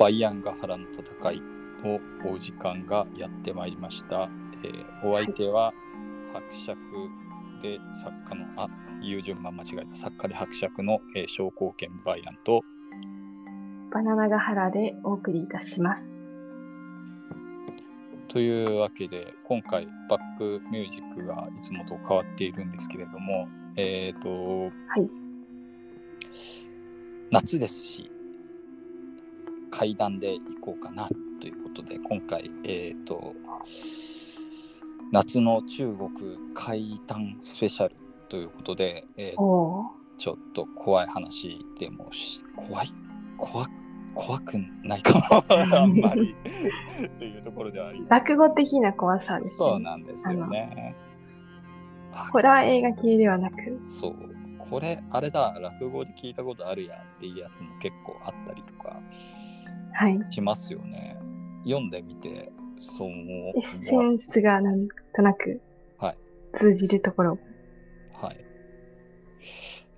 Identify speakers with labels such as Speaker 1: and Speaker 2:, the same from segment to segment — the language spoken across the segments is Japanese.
Speaker 1: バイアンガ原の戦いのお時間がやってまいりました。えーお相手は伯爵で作家の、あ、言う順番間違えた、作家で伯爵の、えー、商工研バイアンと、
Speaker 2: バナナガハラでお送りいたします。
Speaker 1: というわけで、今回バックミュージックがいつもと変わっているんですけれども、えっ、と、
Speaker 2: はい。
Speaker 1: 夏ですし、階段で行こうかなということで、今回、えっ、と、夏の中国階段スペシャルということで、えーちょっと怖い話でもし、怖い、怖怖くないかも、あんまり というところではあります。
Speaker 2: 落語的な怖さです、ね。
Speaker 1: そうなんですよね。あ
Speaker 2: ホラー映画系ではなく。
Speaker 1: そう。これ、あれだ、落語で聞いたことあるやっていうやつも結構あったりとか
Speaker 2: はい。
Speaker 1: しますよね。読んでみて、そう思
Speaker 2: エッセンスがなんとなく
Speaker 1: はい
Speaker 2: 通じるところ。
Speaker 1: はい。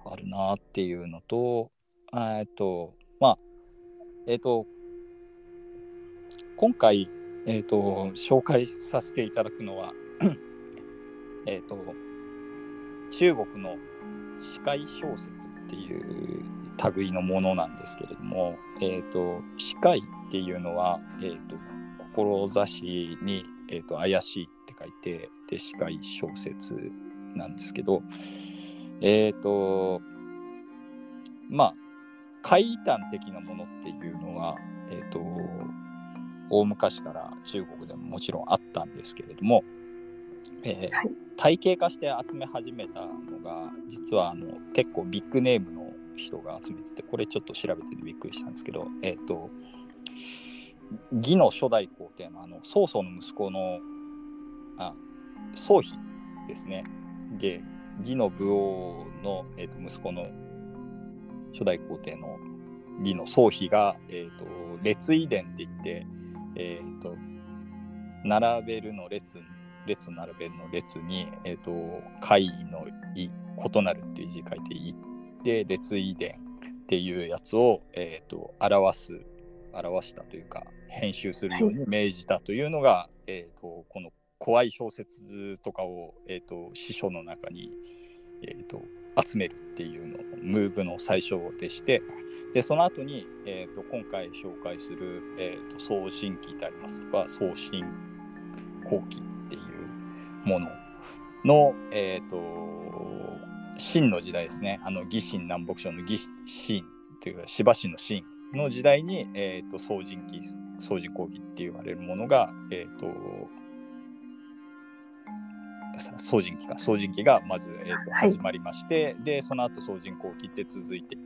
Speaker 1: あるなっていうのと、あえっと、まあ、えっと、今回、えっと、紹介させていただくのは、えっと、中国の司会小説っていう類のものなんですけれども、えっと、司会っていうのは、えっと、志に、えっと、怪しいって書いて、で、司会小説なんですけど、えっ、と、まあ、怪談的なものっていうのは、えっ、と、大昔から中国でももちろんあったんですけれども、えー
Speaker 2: はい。
Speaker 1: 体系化して集め始めたのが、実はあの結構ビッグネームの人が集めてて、これちょっと調べててびっくりしたんですけど、えっ、と、義の初代皇帝のあの曹操の息子のあ曹丕ですね。で、義の武王の、えー、と息子の初代皇帝の義の曹丕が、えー、と列位伝って言って、えー、と並べるの列列並べるの列に、えー、と会議の異異なるっていう字書いていって列位伝っていうやつを、えー、と表す表したというか編集するように命じたというのが、えー、とこの怖い小説とかを、えー、と司書の中に、えー、と集めるっていうのムーブの最初でしてでその後に、えー、と今回紹介する、えー、と送信記であります。が送信後期っていうものの、えー、と秦の時代ですね。あの義秦南北朝の義秦っていうか芝市の秦の時代に、えー、と送信記送信後期って言われるものが、えー、と送信機か。送信機がまず、えーと
Speaker 2: はい。
Speaker 1: 始まりまして、でその後送信後期って続いて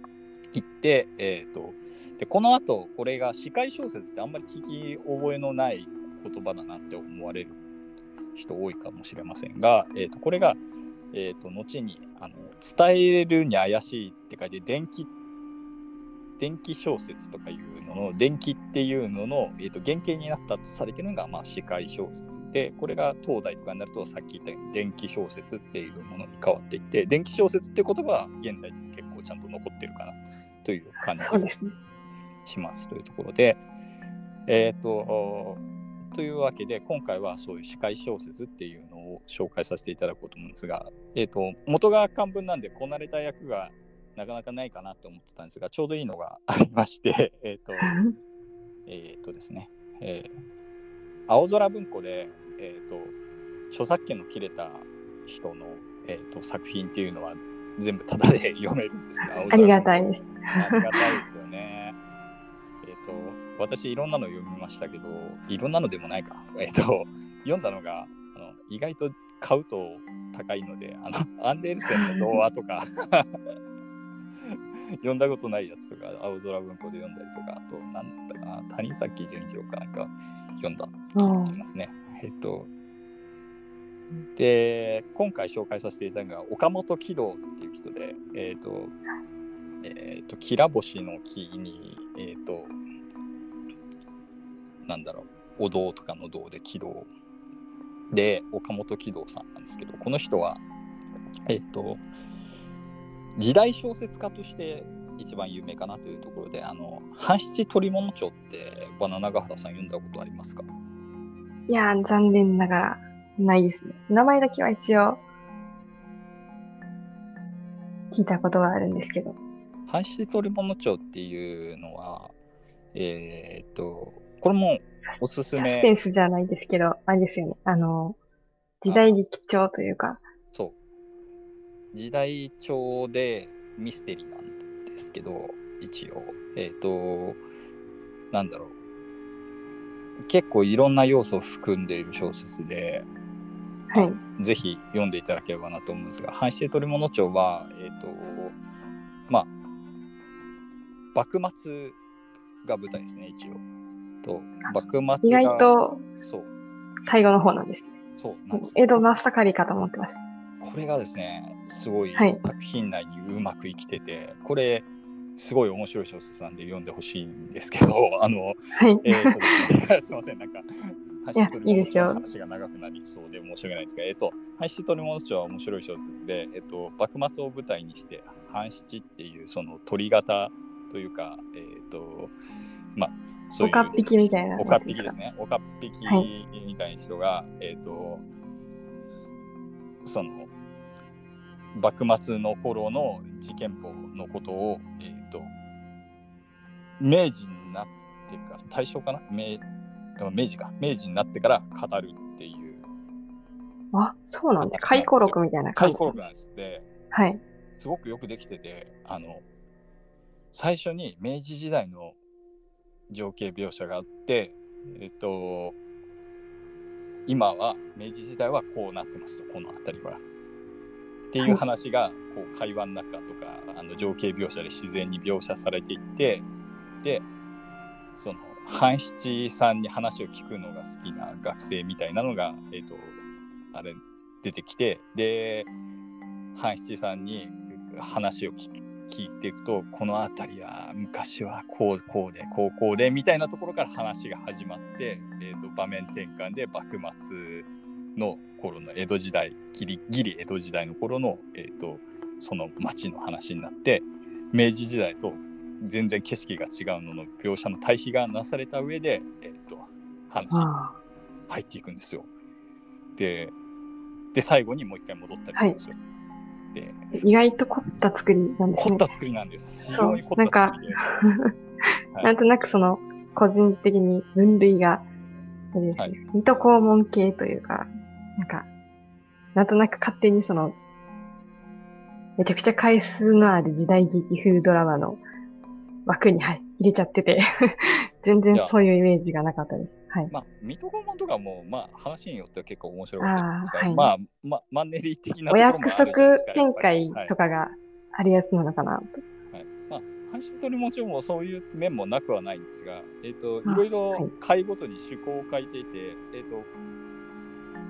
Speaker 1: いって、えー、とでこの後これが司会小説ってあんまり聞き覚えのない言葉だなって思われる人多いかもしれませんが、えー、とこれが、えー、と後にあの伝えるに怪しいって書いて電気電気小説とかいうのの電気っていうのの、えー、と原型になったとされているのが、まあ、司会小説でこれが東大とかになるとさっき言ったように電気小説っていうものに変わっていって電気小説って言葉は現代に結構ちゃんと残ってるかなという感じ
Speaker 2: そうですね。
Speaker 1: しますというところで、えっ、と、というわけで、今回はそういう司会小説っていうのを紹介させていただこうと思うんですが、えっ、と、元が漢文なんで、こなれた役がなかなかないかなと思ってたんですが、ちょうどいいのがありまして、えっ、と、えっ、とですね、えー青空文庫で、えっ、と、著作権の切れた人の、えー、と作品っていうのは全部タダで読めるんですけど、青空
Speaker 2: ありがたいです。
Speaker 1: ありがたいですよね。えっ、と、私いろんなの読みましたけど、いろんなのでもないか。えっ、と、読んだのが、あの意外と買うと高いので、あの、アンデルセンの童話とか、読んだことないやつとか、青空文庫で読んだりとか、あと、なんだったかな、谷崎潤一郎かなんか読んだ気がしますね。えっ、と、で、今回紹介させていただくのが、岡本喜道っていう人で、えっ、と、えっ、と、きら星の木に、えっ、と、なんだろう、お堂とかの堂で喜道で、岡本喜道さんなんですけど、この人は、えっ、と、時代小説家として一番有名かなというところで、あの、半七鳥物町ってバナナガハラさん読んだことありますか？
Speaker 2: いやー、残念ながら、ないですね。名前だけは一応、聞いたことがあるんですけど。
Speaker 1: 半七鳥物町っていうのは、えーっと、これもおすす
Speaker 2: サス
Speaker 1: め
Speaker 2: ペンスじゃないですけど、あれですよね。あの、時代劇調というか、
Speaker 1: そう。時代帳でミステリーなんですけど、一応。えっ、と、なんだろう。結構いろんな要素を含んでいる小説で、
Speaker 2: はい。
Speaker 1: ぜひ読んでいただければなと思うんですが、半七鳥物町は、えっ、と、まあ、幕末が舞台ですね、一応。と、幕末
Speaker 2: 意
Speaker 1: が。
Speaker 2: 外と
Speaker 1: そう、
Speaker 2: 最後の方なんです。
Speaker 1: そう
Speaker 2: 江戸真っ盛りかと思ってました。
Speaker 1: これがですね、すごい
Speaker 2: はい
Speaker 1: 作品内にうまく生きてて、これ、すごい面白い小説なんで読んでほしいんですけど、あの、
Speaker 2: はい。
Speaker 1: えーとですね、すみません、なんか、
Speaker 2: いいいですよ
Speaker 1: の話が長くなりそうで申し訳ないんですが、えっ、と、橋取物町は面白い小説で、えっ、と、幕末を舞台にして、半七っていうその鳥型というか、えっ、と、まあ、そういう。
Speaker 2: おかっぴきみたいな
Speaker 1: おかっぴきですね。おかっぴき
Speaker 2: はい
Speaker 1: みたいな人が、えっ、と、その、幕末の頃の事件簿のことを、えっ、と、明治になってから、大正かな？明明治か。明治になってから語るっていう
Speaker 2: あ、そうなんだ。回顧録みたいな感じ？
Speaker 1: 回顧録なんですで、
Speaker 2: はい。
Speaker 1: すごくよくできてて、あの、最初に明治時代の情景描写があって、えっと、今は明治時代はこうなってますと、この辺りは。っていう話が、こう会話の中とか、あの情景描写で自然に描写されていって、で、その、半七さんに話を聞くのが好きな学生みたいなのが、えっと、あれ、出てきて、で、半七さんに話を聞く聞いていくとこの辺りは昔はこうこうでこうこうでみたいなところから話が始まって、えー、と場面転換で幕末の頃の江戸時代ギリギリ江戸時代の頃の、えー、とその町の話になって明治時代と全然景色が違うのの描写の対比がなされた上で、えー、と話に
Speaker 2: あ
Speaker 1: 入っていくんですよ。でで最後にもう一回戻ったりするんですよ。で
Speaker 2: ー意外と凝った作りなんですね
Speaker 1: 凝っ。た作りなんです。非常に凝った作りで。はい
Speaker 2: なんとなくその、個人的に分類が、
Speaker 1: はい
Speaker 2: 水戸黄門系というか、なんか、なんとなく勝手にその、めちゃくちゃ回数のある時代劇風ドラマの枠に、はい、入れちゃってて、全然そういうイメージがなかったです。はい。
Speaker 1: まあ、水戸黄門とかも、まあ、話によっては結構面白かったり
Speaker 2: あーはい
Speaker 1: まあ、まマンネリ的な
Speaker 2: お約束展開とかがあるやつなのかなと。
Speaker 1: はいはいまあ、半七取りもちろんそういう面もなくはないんですが、えっ、と、い
Speaker 2: あ
Speaker 1: ろいろ
Speaker 2: はい
Speaker 1: 回ごとに趣向を変えていて、えっ、と、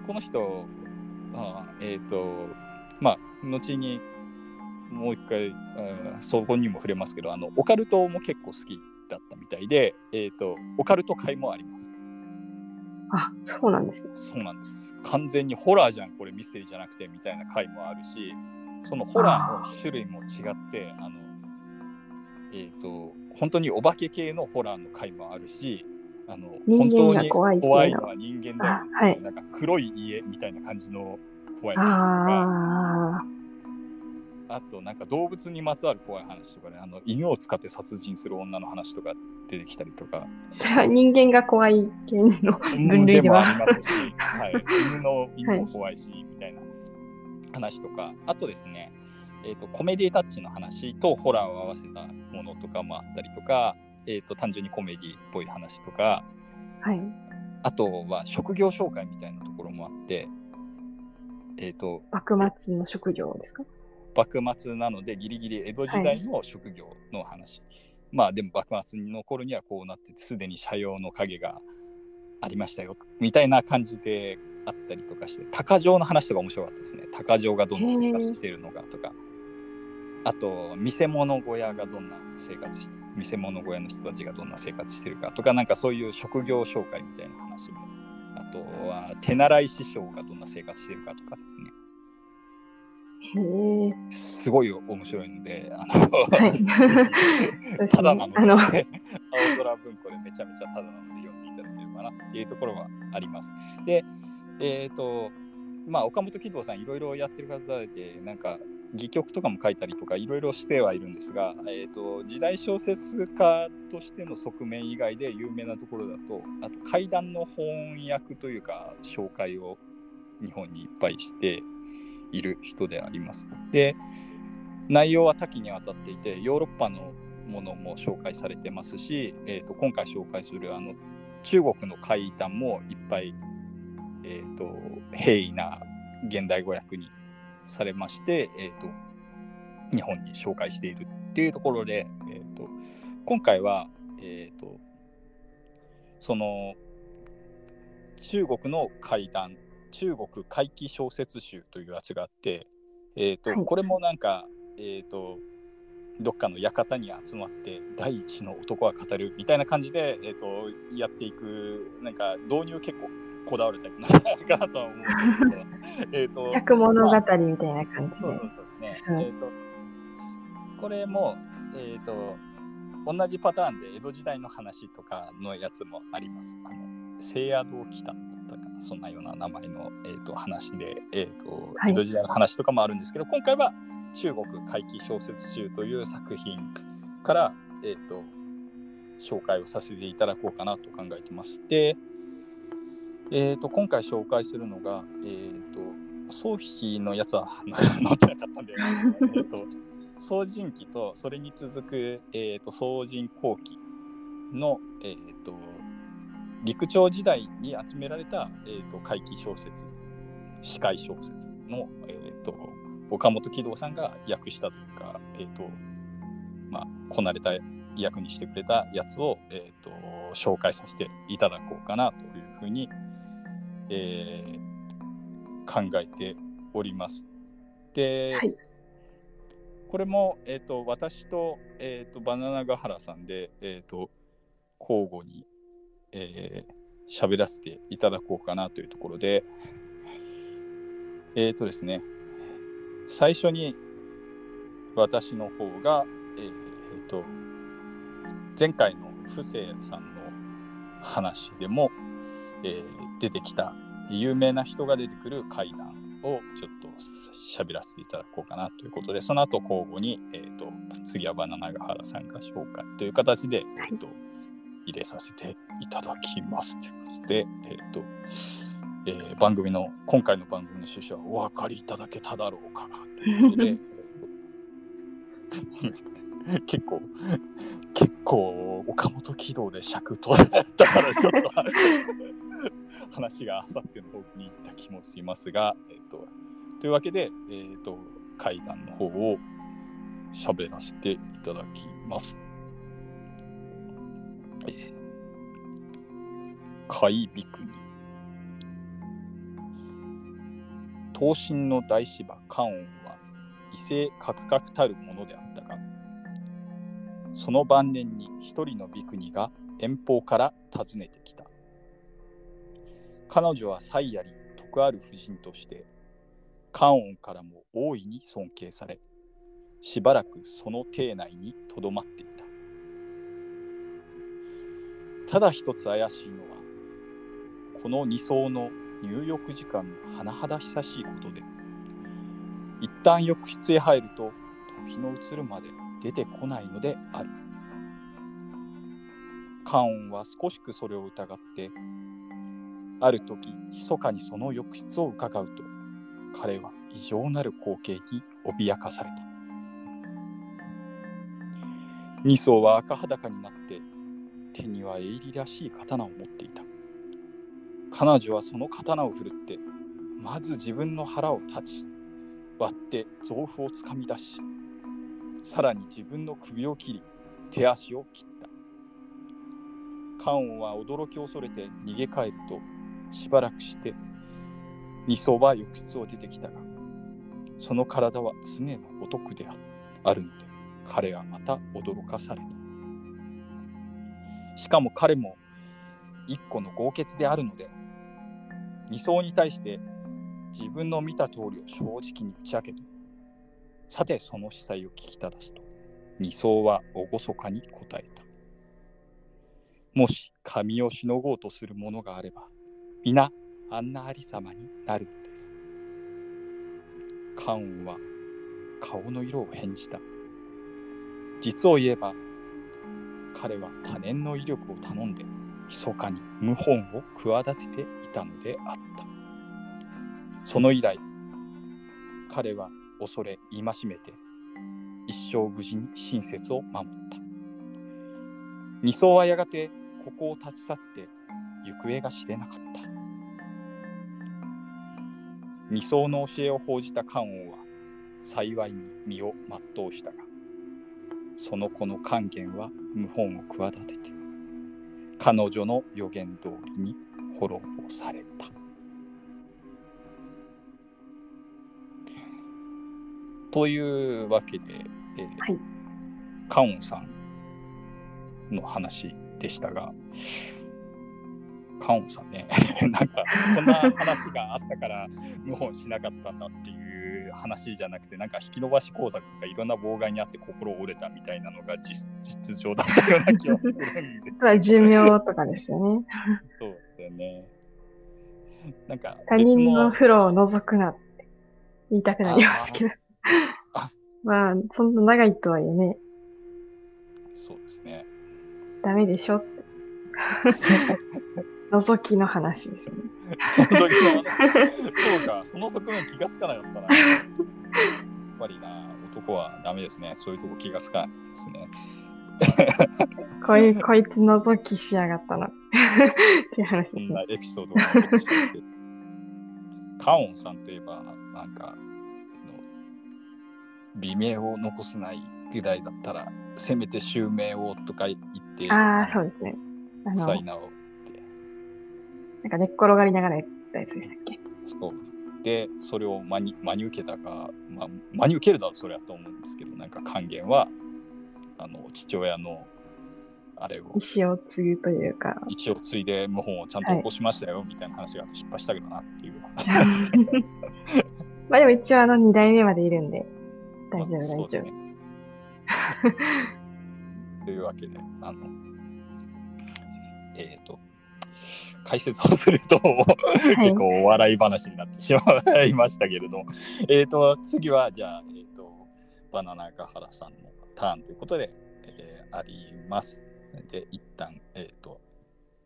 Speaker 1: この人は、えっ、と、まあ、後にもう一回、うんそこにも触れますけど、あの、オカルトも結構好きだったみたいで、えっ、と、オカルト会もあります。
Speaker 2: あ、そうなんですね。
Speaker 1: そうなんです。完全にホラーじゃん、これミステリーじゃなくてみたいな回もあるし、そのホラーの種類も違って、あの、えっ、と、本当にお化け系のホラーの回もあるし、あの、本
Speaker 2: 人
Speaker 1: 当に
Speaker 2: 間が怖い系の
Speaker 1: は人間だよ、
Speaker 2: あはい
Speaker 1: なんか黒い家みたいな感じの怖い話とか、
Speaker 2: あ
Speaker 1: あとなんか動物にまつわる怖い話とかね、あの犬を使って殺人する女の話とか出てきたりとか、
Speaker 2: あ、それは人間が怖い系の分類
Speaker 1: でも
Speaker 2: では。
Speaker 1: ありますし、はい、犬の犬も怖いし、みたいな話とか、あとですね、えーと、コメディタッチの話とホラーを合わせたものとかもあったりとか、えーと、単純にコメディっぽい話とか、
Speaker 2: はい。
Speaker 1: あとは職業紹介みたいなところもあって、えーと、
Speaker 2: 幕末の職業ですか？
Speaker 1: 幕末なのでギリギリ江戸時代の職業の話、まあでも幕末の頃にはこうなっててすでに社用の影がありましたよみたいな感じであったりとかして鷹匠の話とか面白かったですね。鷹匠がどんな生活しているのかとか。あと見せ物小屋がどんな生活して見せ物小屋の人たちがどんな生活してるかとかなんかそういう職業紹介みたいな話も。あとは手習い師匠がどんな生活してるかとかですね。すごい面白いので、あの
Speaker 2: はい。
Speaker 1: ただなので、青空文庫でめちゃめちゃただなので読んでいただければなっていうところはあります。で、えっ、と、まあ、岡本喜道さんいろいろやってる方で、なんか、戯曲とかも書いたりとかいろいろしてはいるんですが、えー、と時代小説家としての側面以外で有名なところだとあと怪談の翻訳というか紹介を日本にいっぱいしている人であります。で内容は多岐にわたっていてヨーロッパのものも紹介されてますし、えー、と今回紹介するあの中国の怪談もいっぱい、えー、と平易な現代語訳にされまして、えー、と日本に紹介しているっていうところで、えー、と今回は、えー、とその中国の怪談中国怪奇小説集というやつがあって、えーと
Speaker 2: はい
Speaker 1: これもなんか、えー、とどっかの館に集まって第一の男は語るみたいな感じで、えー、とやっていくなんか導入結構こだわるタイプなんじゃないかなとは思うんですけど えっと
Speaker 2: 百物語みたいな感じで
Speaker 1: そうそう。そうですね。
Speaker 2: うん
Speaker 1: えっ、と、これも、えっ、と、同じパターンで江戸時代の話とかのやつもあります。あの、聖夜堂来ただったかな、そんなような名前の、えー、と話で、えっ、と、
Speaker 2: はい
Speaker 1: 江戸時代の話とかもあるんですけど、今回は中国怪奇小説集という作品から、えっ、と、紹介をさせていただこうかなと考えてます。で、えー、と今回紹介するのが、えー、とソーのやつは載ってなかったんで、えー、と総人記とそれに続く、えー、と総人後期の、えー、と陸長時代に集められた、えー、と怪奇小説司会小説の、えー、と岡本喜道さんが訳したというか、えーとまあ、こなれた役にしてくれたやつを、えー、と紹介させていただこうかなというふうに、えー考えております。で、
Speaker 2: はい
Speaker 1: これも、えー、と私と,、えー、とバナナガハラさんで、えー、と交互にえー喋らせていただこうかなというところで、えっ、とですね、最初に私の方が、えーと、前回の不正さんの話でも、え出てきた有名な人が出てくる怪談をちょっと喋らせていただこうかなということで、その後交互に、えー、と次はバナナガハラさんが紹介という形で、えーと入れさせていただきますということで、えっ、と、えー番組の、今回の番組の趣旨はお分かりいただけただろうかということで、結構、結構、岡本軌道で尺取られたから、ちょっと話があさっての方に行った気もしますが、えっ、と、というわけで、えっ、と、階段の方を喋らせていただきます。海ビクニ刀身の大芝関音は異性カクカクたるものであったがその晩年に一人のビクニが遠方から訪ねてきた。彼女は才やり徳ある婦人として関音からも大いに尊敬されしばらくその邸内にとどまっていた。ただ一つ怪しいのはこの二層の入浴時間の甚だ久しいことで一旦浴室へ入ると時の移るまで出てこないのである。カオンは少しくそれを疑ってある時密かにその浴室を伺うと彼は異常なる光景に脅かされた。二層は赤裸になって手には鋭利らしい刀を持っていた。彼女はその刀を振るってまず自分の腹を断ち割って臓腑をつかみ出しさらに自分の首を切り手足を切った。カオンは驚き恐れて逃げ帰るとしばらくして二層は浴室を出てきたがその体は常のごとくであるので彼はまた驚かされた。しかも彼も一個の豪傑であるので二層に対して自分の見た通りを正直に打ち明けてさてその司祭を聞きただすと。二層は厳かに答えた。もし神をしのごうとする者があれば皆あんなありさまになるのです。関羽は顔の色を変じた。実を言えば彼は多年の威力を頼んで密かに謀反を企てていたのであった。その以来彼は恐れ戒めて一生無事に親切を守った。二層はやがてここを立ち去って行方が知れなかった。二層の教えを報じた関王は幸いに身を全うしたがその子の勸玄は謀反を企てて彼女の予言通りに滅ぼされた。というわけで、えー
Speaker 2: はい。
Speaker 1: カオンさんの話でしたが、カオンさんね、なんか、こんな話があったから、謀反しなかったんだっていう話じゃなくて、なんか引き延ばし工作とかいろんな妨害にあって心折れたみたいなのが実実情だったような気がするんです
Speaker 2: 寿命とかですよね。
Speaker 1: そうですよね。なんか
Speaker 2: 他
Speaker 1: 別
Speaker 2: 人の風呂を覗くなって言いたくなりますけど
Speaker 1: あ。
Speaker 2: まあ、そんな長いとはいえね、
Speaker 1: そうですね。
Speaker 2: ダメでしょって。覗きの話ですね。
Speaker 1: その時の話そうか、その側面気がつかなかったな。やっぱりな、男はダメですね。そういうとこ気がつかないですね。
Speaker 2: こいこいつ覗きしやがったな。っていう話ですね。
Speaker 1: そんなエピソードがあってて。カオンさんといえば、なんか、美名を残せないぐらいだったら、せめて襲名をとか言って、
Speaker 2: ああ、そうですね。あの、
Speaker 1: サイナーを。
Speaker 2: なんか寝っ転がりながらやったやつでしたっけ？
Speaker 1: そう。で、それを真に真に受けたか、まあ、真に受けるだろう、それはと思うんですけど、なんか還元は、あの、父親の、あれを、
Speaker 2: 意思を継ぐというか、
Speaker 1: 一応継いで謀反をちゃんと起こしましたよ、みたいな話があって失敗したけどなっていう。
Speaker 2: まあでも一応あの2代目までいるんで、大丈夫、大丈夫。
Speaker 1: というわけで、あの、えっ、と、解説をすると、
Speaker 2: はい
Speaker 1: 結構お笑い話になってしまいましたけれども、えっ、と、次は、じゃあ、えっ、と、バナナガハラさんのターンということで、えーあります。で、一旦、えっ、と、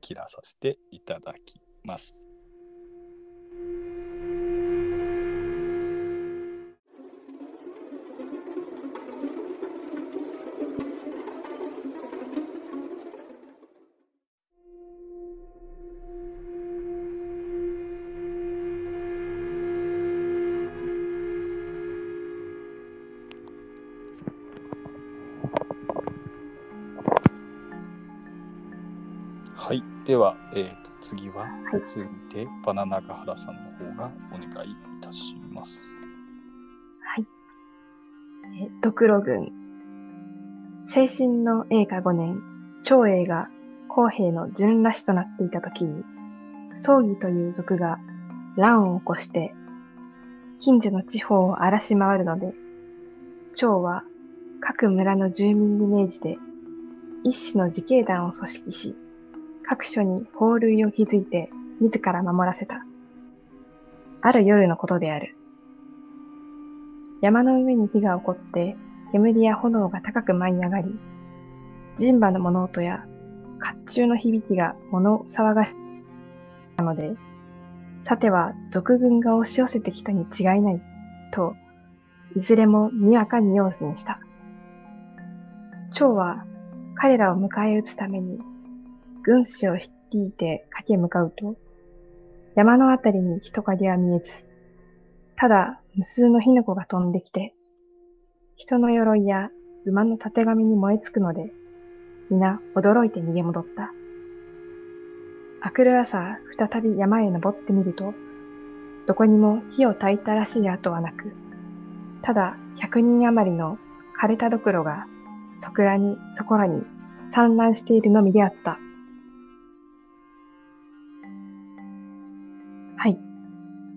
Speaker 1: 切らさせていただきます。では、えっ、と、次は、
Speaker 2: はい
Speaker 1: 続いて、バナナガハラさんの方がお願いいたします。
Speaker 2: はい。えードクロ軍。清新の栄華5年、長英が公平の準羅士となっていた時に、葬儀という族が乱を起こして、近所の地方を荒らし回るので、長は各村の住民に命じて、一種の自警団を組織し、各所に法類を築いて自ら守らせた。ある夜のことである。山の上に火が起こって、煙や炎が高く舞い上がり、人馬の物音や甲冑の響きが物騒がしたので、さては賊軍が押し寄せてきたに違いない、と、いずれもにわかに用心した。蝶は彼らを迎え撃つために、軍師を率いて駆け向かうと、山のあたりに人影は見えず、ただ無数の火の粉が飛んできて、人の鎧や馬のたてがみに燃え尽くので、皆驚いて逃げ戻った。明くる朝、再び山へ登ってみると、どこにも火を焚いたらしい跡はなく、ただ百人余りの枯れたドクロが、そこらに、そこらに散乱しているのみであった。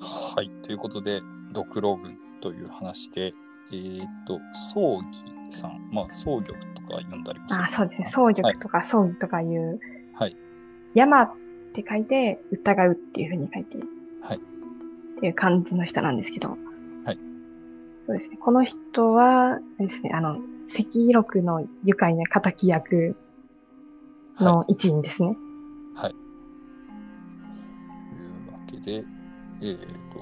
Speaker 2: はい。
Speaker 1: はい。ということで、ドクロ軍という話で、えっ、と、葬儀さん、まあ、葬玉とか読んだりもする
Speaker 2: あ、そうですね。総玉とか葬儀とかいう、
Speaker 1: はい。
Speaker 2: 山って書いて、疑うっていうふうに書いて、
Speaker 1: はい。
Speaker 2: っていう感じの人なんですけど、
Speaker 1: はい。
Speaker 2: そうですね。この人は、ですね、あの、赤録の愉快な仇役
Speaker 1: はい。
Speaker 2: の一員ですね。
Speaker 1: はい。というわけで、えっ、と、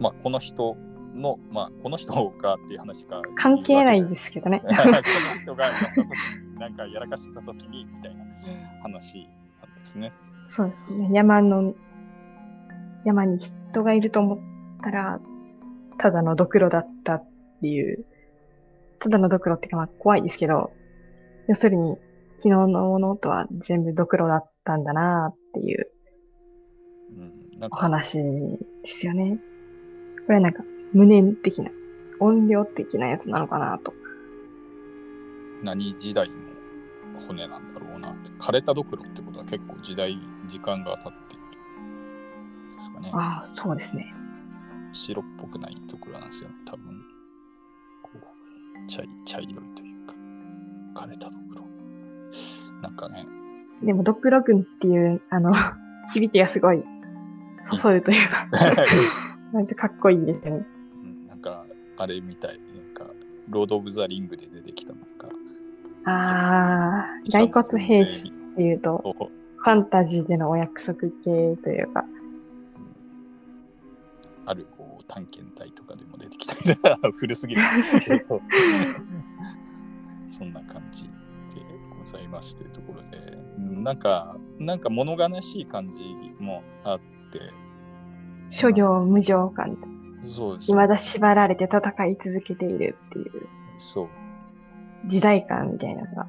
Speaker 1: まあ、この人の、まあ、この人がっていう話が。
Speaker 2: 関係ないですけどね。
Speaker 1: この人がやった時に、なんかやらかした時に、みたいな話なんですね。
Speaker 2: そうですね。山の、山に人がいると思ったら、ただのドクロだったっていう、ただのドクロっていうかまあ怖いですけど、要するに昨日のものとは全部ドクロだったんだなっていうお
Speaker 1: か、
Speaker 2: 話ですよね。これはなんか無念的な、音量的なやつなのかなと。
Speaker 1: 何時代の骨なんだろうな。枯れたドクロってことは結構時代、時間が経っている。ですかね。
Speaker 2: ああ、そうですね。
Speaker 1: 白っぽくないドクロなんですよ。多分、こう、茶い茶色いというか、枯れたドクロ。なんかね、
Speaker 2: でもドクロ君っていう、あの、響きがすごい、そそるというか、なんかかっこいいですよね。
Speaker 1: うんなんか、あれみたい。なんか、ロード・オブ・ザ・リングで出てきた、なんか、
Speaker 2: ああ、骸骨兵士っていうと、
Speaker 1: を
Speaker 2: ファンタジーでのお約束系というか、
Speaker 1: あるこう探検隊とかでも出てきたり古すぎる。そんな感じでございますというところで、うんなんか、なんか物悲しい感じもあって、
Speaker 2: 諸行無常感、
Speaker 1: そうです。
Speaker 2: 未だ縛られて戦い続けているっていう。
Speaker 1: そう、
Speaker 2: 時代感みたいなのが。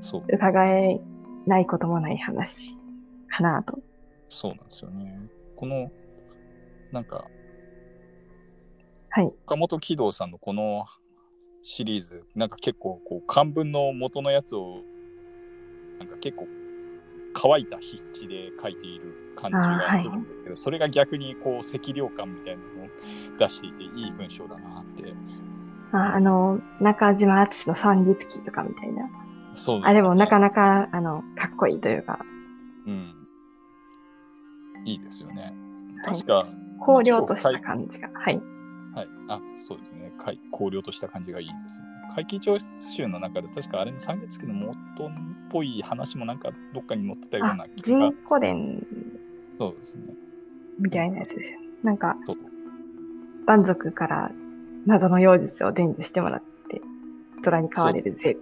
Speaker 1: そう、
Speaker 2: 疑えないこともない話かなと。
Speaker 1: そうなんですよね。この、なんか、
Speaker 2: はい。
Speaker 1: 岡本喜道さんのこのシリーズ、なんか結構こう漢文の元のやつを、なんか結構乾いた筆致で書いている感じがするんですけど、それが逆にこう赤涼感みたいなのを出していていい文章だなって。
Speaker 2: ああの、中島敦の三日記とかみたいな。
Speaker 1: そう
Speaker 2: あ、でもなか
Speaker 1: な
Speaker 2: なか、あの、かっこいいというか、
Speaker 1: うん。いいですよね。
Speaker 2: はい
Speaker 1: 確か、
Speaker 2: 荒涼とした感じが。はい。
Speaker 1: はい。あ、そうですね。かい荒涼とした感じがいいですよね。怪奇調集の中で確かあれの三月期の元っぽい話もなんかどっかに載ってたよう
Speaker 2: あ
Speaker 1: な、気が
Speaker 2: 人。古伝
Speaker 1: そうですね。
Speaker 2: みたいなやつですよ。なんか。蛮族から謎の妖術を伝授してもらって、虎に飼われるぜっていう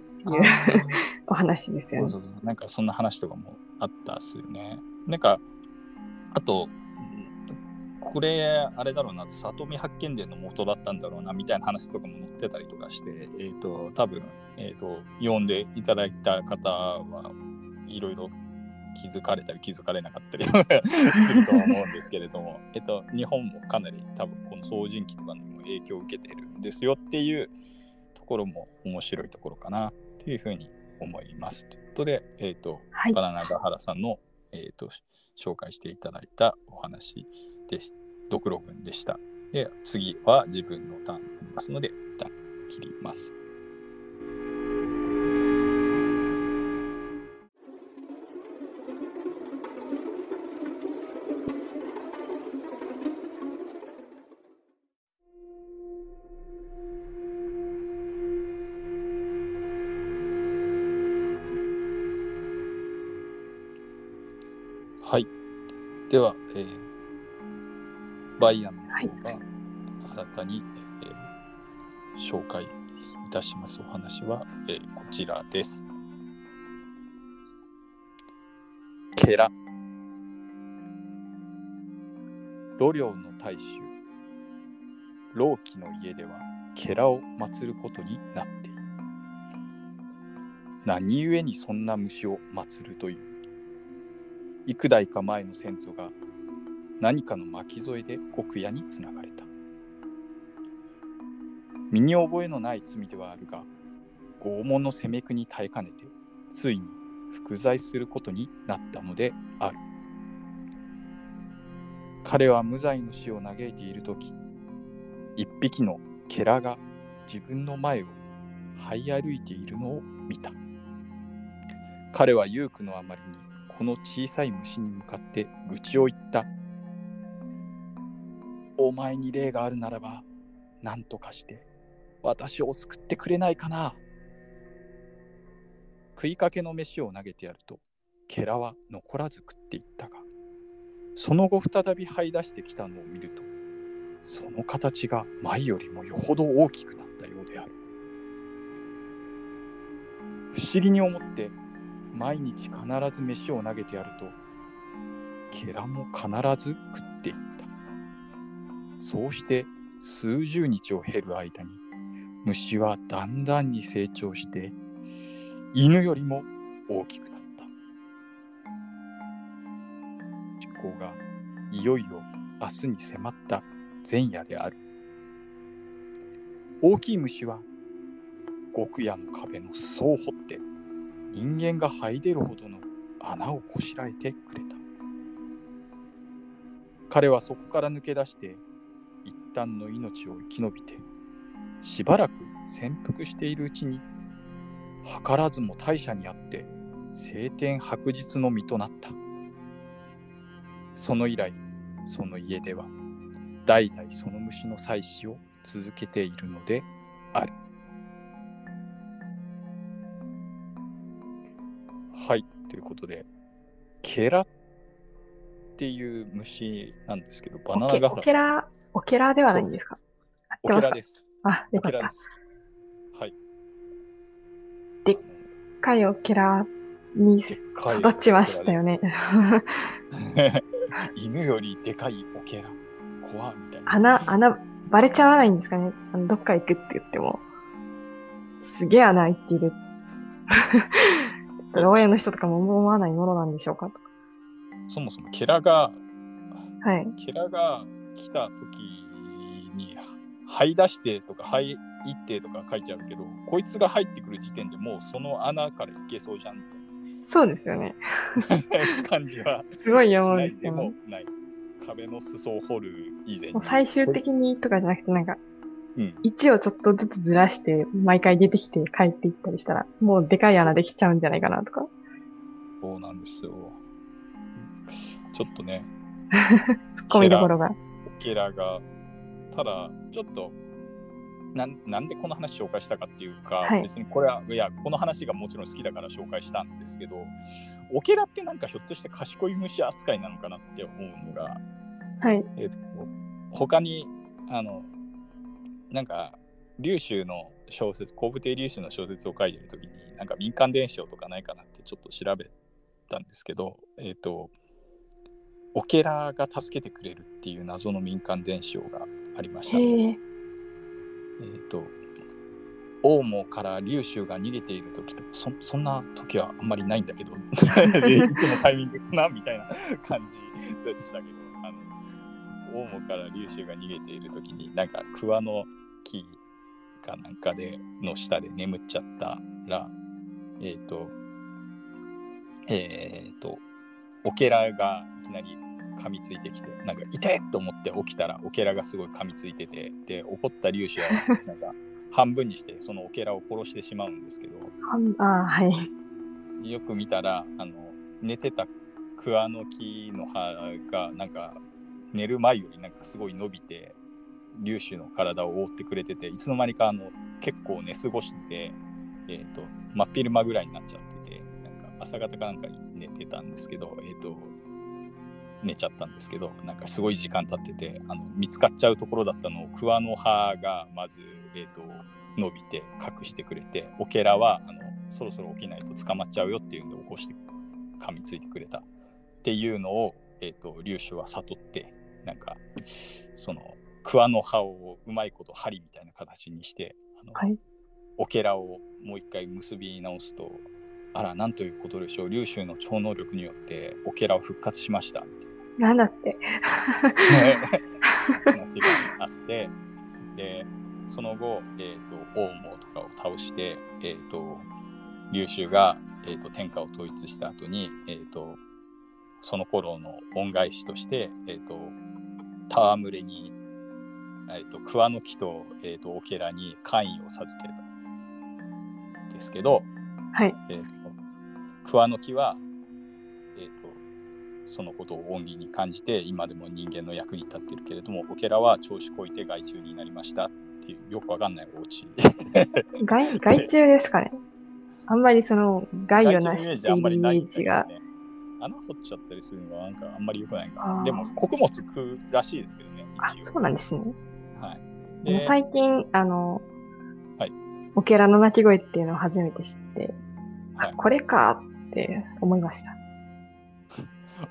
Speaker 2: お話ですよね。
Speaker 1: そうそうそうなんかそんな話とかもあったっすよね。なんか、あと、うんこれ、あれだろうな、里見八犬伝の元だったんだろうな、みたいな話とかも載ってたりとかして、えっ、と、多分、えっ、と、読んでいただいた方はいろいろ気づかれたり気づかれなかったり すると思うんですけれども、えっと、日本もかなり多分この総人記とかにも影響を受けてるんですよっていうところも面白いところかなっていうふうに思います。ということで、えっ、と、
Speaker 2: はい
Speaker 1: バ。ナナガハラさんの、えー、と紹介していただいたお話でし、ドクロ軍でした。で、次は自分のターンになりますので、一旦切ります。では、えーバイアンの方が新たに、えー紹介いたしますお話は、えーこちらです。ケラ。路領の大衆。老貴の家では、ケラを祀ることになっている。何故にそんな虫を祀るという。幾代か前の先祖が何かの巻き添えで極夜につながれた身に覚えのない罪ではあるが拷問の責め苦に耐えかねてついに服罪することになったのである彼は無罪の死を嘆いている時一匹のケラが自分の前を這い歩いているのを見た。彼は勇気のあまりにこの小さい虫に向かって愚痴を言った。お前に霊があるならば何とかして私を救ってくれないかな。食いかけの飯を投げてやると、ケラは残らず食っていったが、その後再び這い出してきたのを見ると、その形が前よりもよほど大きくなったようである。不思議に思って、毎日必ず飯を投げてやると、ケラも必ず食っていった。そうして数十日を経る間に、虫はだんだんに成長して、犬よりも大きくなった。執行がいよいよ明日に迫った前夜である。大きい虫は極夜の壁の裾を掘って人間が這い出るほどの穴をこしらえてくれた。彼はそこから抜け出して一旦の命を生き延びてしばらく潜伏しているうちに図らずも大社にあって晴天白日の身となったその以来その家では代々その虫の採取を続けているのであるはいということでケラっていう虫なんですけどバナナガフラ
Speaker 2: オケラ、オケラではないんですか？
Speaker 1: オケラです。
Speaker 2: あ、よか
Speaker 1: で。す。はい。
Speaker 2: でっかいオケラに育ちましたよね。
Speaker 1: 犬よりでかいオケラ。怖いみたいな。
Speaker 2: 穴、穴、バレちゃわないんですかね？あのどっか行くって言っても。すげえ穴開いている。ちょっと牢屋の人とかも思わないものなんでしょうかとか。
Speaker 1: そもそもケラが
Speaker 2: はい。
Speaker 1: ケラが来た時に這い出してとか這い行ってとか書いてあるけどこいつが入ってくる時点でもうその穴から行けそうじゃんみ
Speaker 2: そうですよね。
Speaker 1: 感じは
Speaker 2: すごい
Speaker 1: し
Speaker 2: 思うん
Speaker 1: ないで
Speaker 2: ですよね
Speaker 1: 壁の裾を掘る以前
Speaker 2: 最終的にとかじゃなくて、なんか、
Speaker 1: うん
Speaker 2: 位置をちょっとずつずらして、毎回出てきて帰っていったりしたら、もうでかい穴できちゃうんじゃないかなとか。
Speaker 1: そうなんですよちょっとね
Speaker 2: ツッコミどころが。
Speaker 1: ケラがただちょっとなんなんでこの話紹介したかっていうか、
Speaker 2: はい
Speaker 1: 別にこれはいやこの話がもちろん好きだから紹介したんですけどオケラってなんかひょっとして賢い虫扱いなのかなって思うのが、
Speaker 2: はい。
Speaker 1: えっと他にあのなんか龍州の小説後部亭龍州の小説を書いてる時になんか民間伝承とかないかなってちょっと調べたんですけどえっ、とオケラが助けてくれるっていう謎の民間伝承がありました。
Speaker 2: え。
Speaker 1: えっ、と、王毛から龍州が逃げている時とそ、そんな時はあんまりないんだけど、で いつのタイミングかなみたいな感じでしたけど、あの、王毛から龍州が逃げている時に、なんか桑の木かなんかで、の下で眠っちゃったら、えっ、と、えっ、と、オケラがいきなり噛みついてきて、なんか痛いと思って起きたら、オケラがすごい噛みついてて、で、怒った粒子は、なんか半分にして、そのオケラを殺してしまうんですけど、
Speaker 2: あーはい。
Speaker 1: よく見たら、あの、寝てた桑の木の葉が、なんか、寝る前よりなんかすごい伸びて、粒子の体を覆ってくれてて、いつの間にかあの結構寝過ごして、えっ、と、真っ昼間ぐらいになっちゃってて、なんか朝方かなんかに寝てたんですけど、えっ、と、寝ちゃったんですけど、なんかすごい時間経ってて、あの見つかっちゃうところだったのを、桑の葉がまず、えっ、と、伸びて隠してくれて、オケラはあのそろそろ起きないと捕まっちゃうよっていうんで起こして噛みついてくれたっていうのを、えっ、と、粒子は悟って、なんか、その、桑の葉をうまいこと針みたいな形にして、あの
Speaker 2: はい。
Speaker 1: オケラをもう一回結び直すと、あら、なんということでしょう、粒子の超能力によってオケラを復活しましたみたいな。
Speaker 2: なんだって。
Speaker 1: 話があって、で、その後、えっ、と、王毛とかを倒して、えっ、と、龍州が、えー、と天下を統一した後に、えっ、と、その頃の恩返しとして、えっ、と、戯れに、えー、と桑の木と,、えー、とオケラに官位を授けたんですけど、
Speaker 2: はい。
Speaker 1: えー、と桑の木は、えー、とそのことを恩義に感じて今でも人間の役に立っているけれどもオケラは調子こいて害虫になりましたっていうよくわかんないお家
Speaker 2: 害害虫ですかね。あんまりその害をなしているイメ
Speaker 1: ジあんまりないん
Speaker 2: ージが。
Speaker 1: 穴掘っちゃったりするのはなんかあんまり良くないかでも穀物食うらしいですけどね
Speaker 2: あ、そうなんですね。
Speaker 1: はい
Speaker 2: 最近、あの、
Speaker 1: はい
Speaker 2: オケラの鳴き声っていうのを初めて知って、
Speaker 1: はい
Speaker 2: あ、これかって思いました。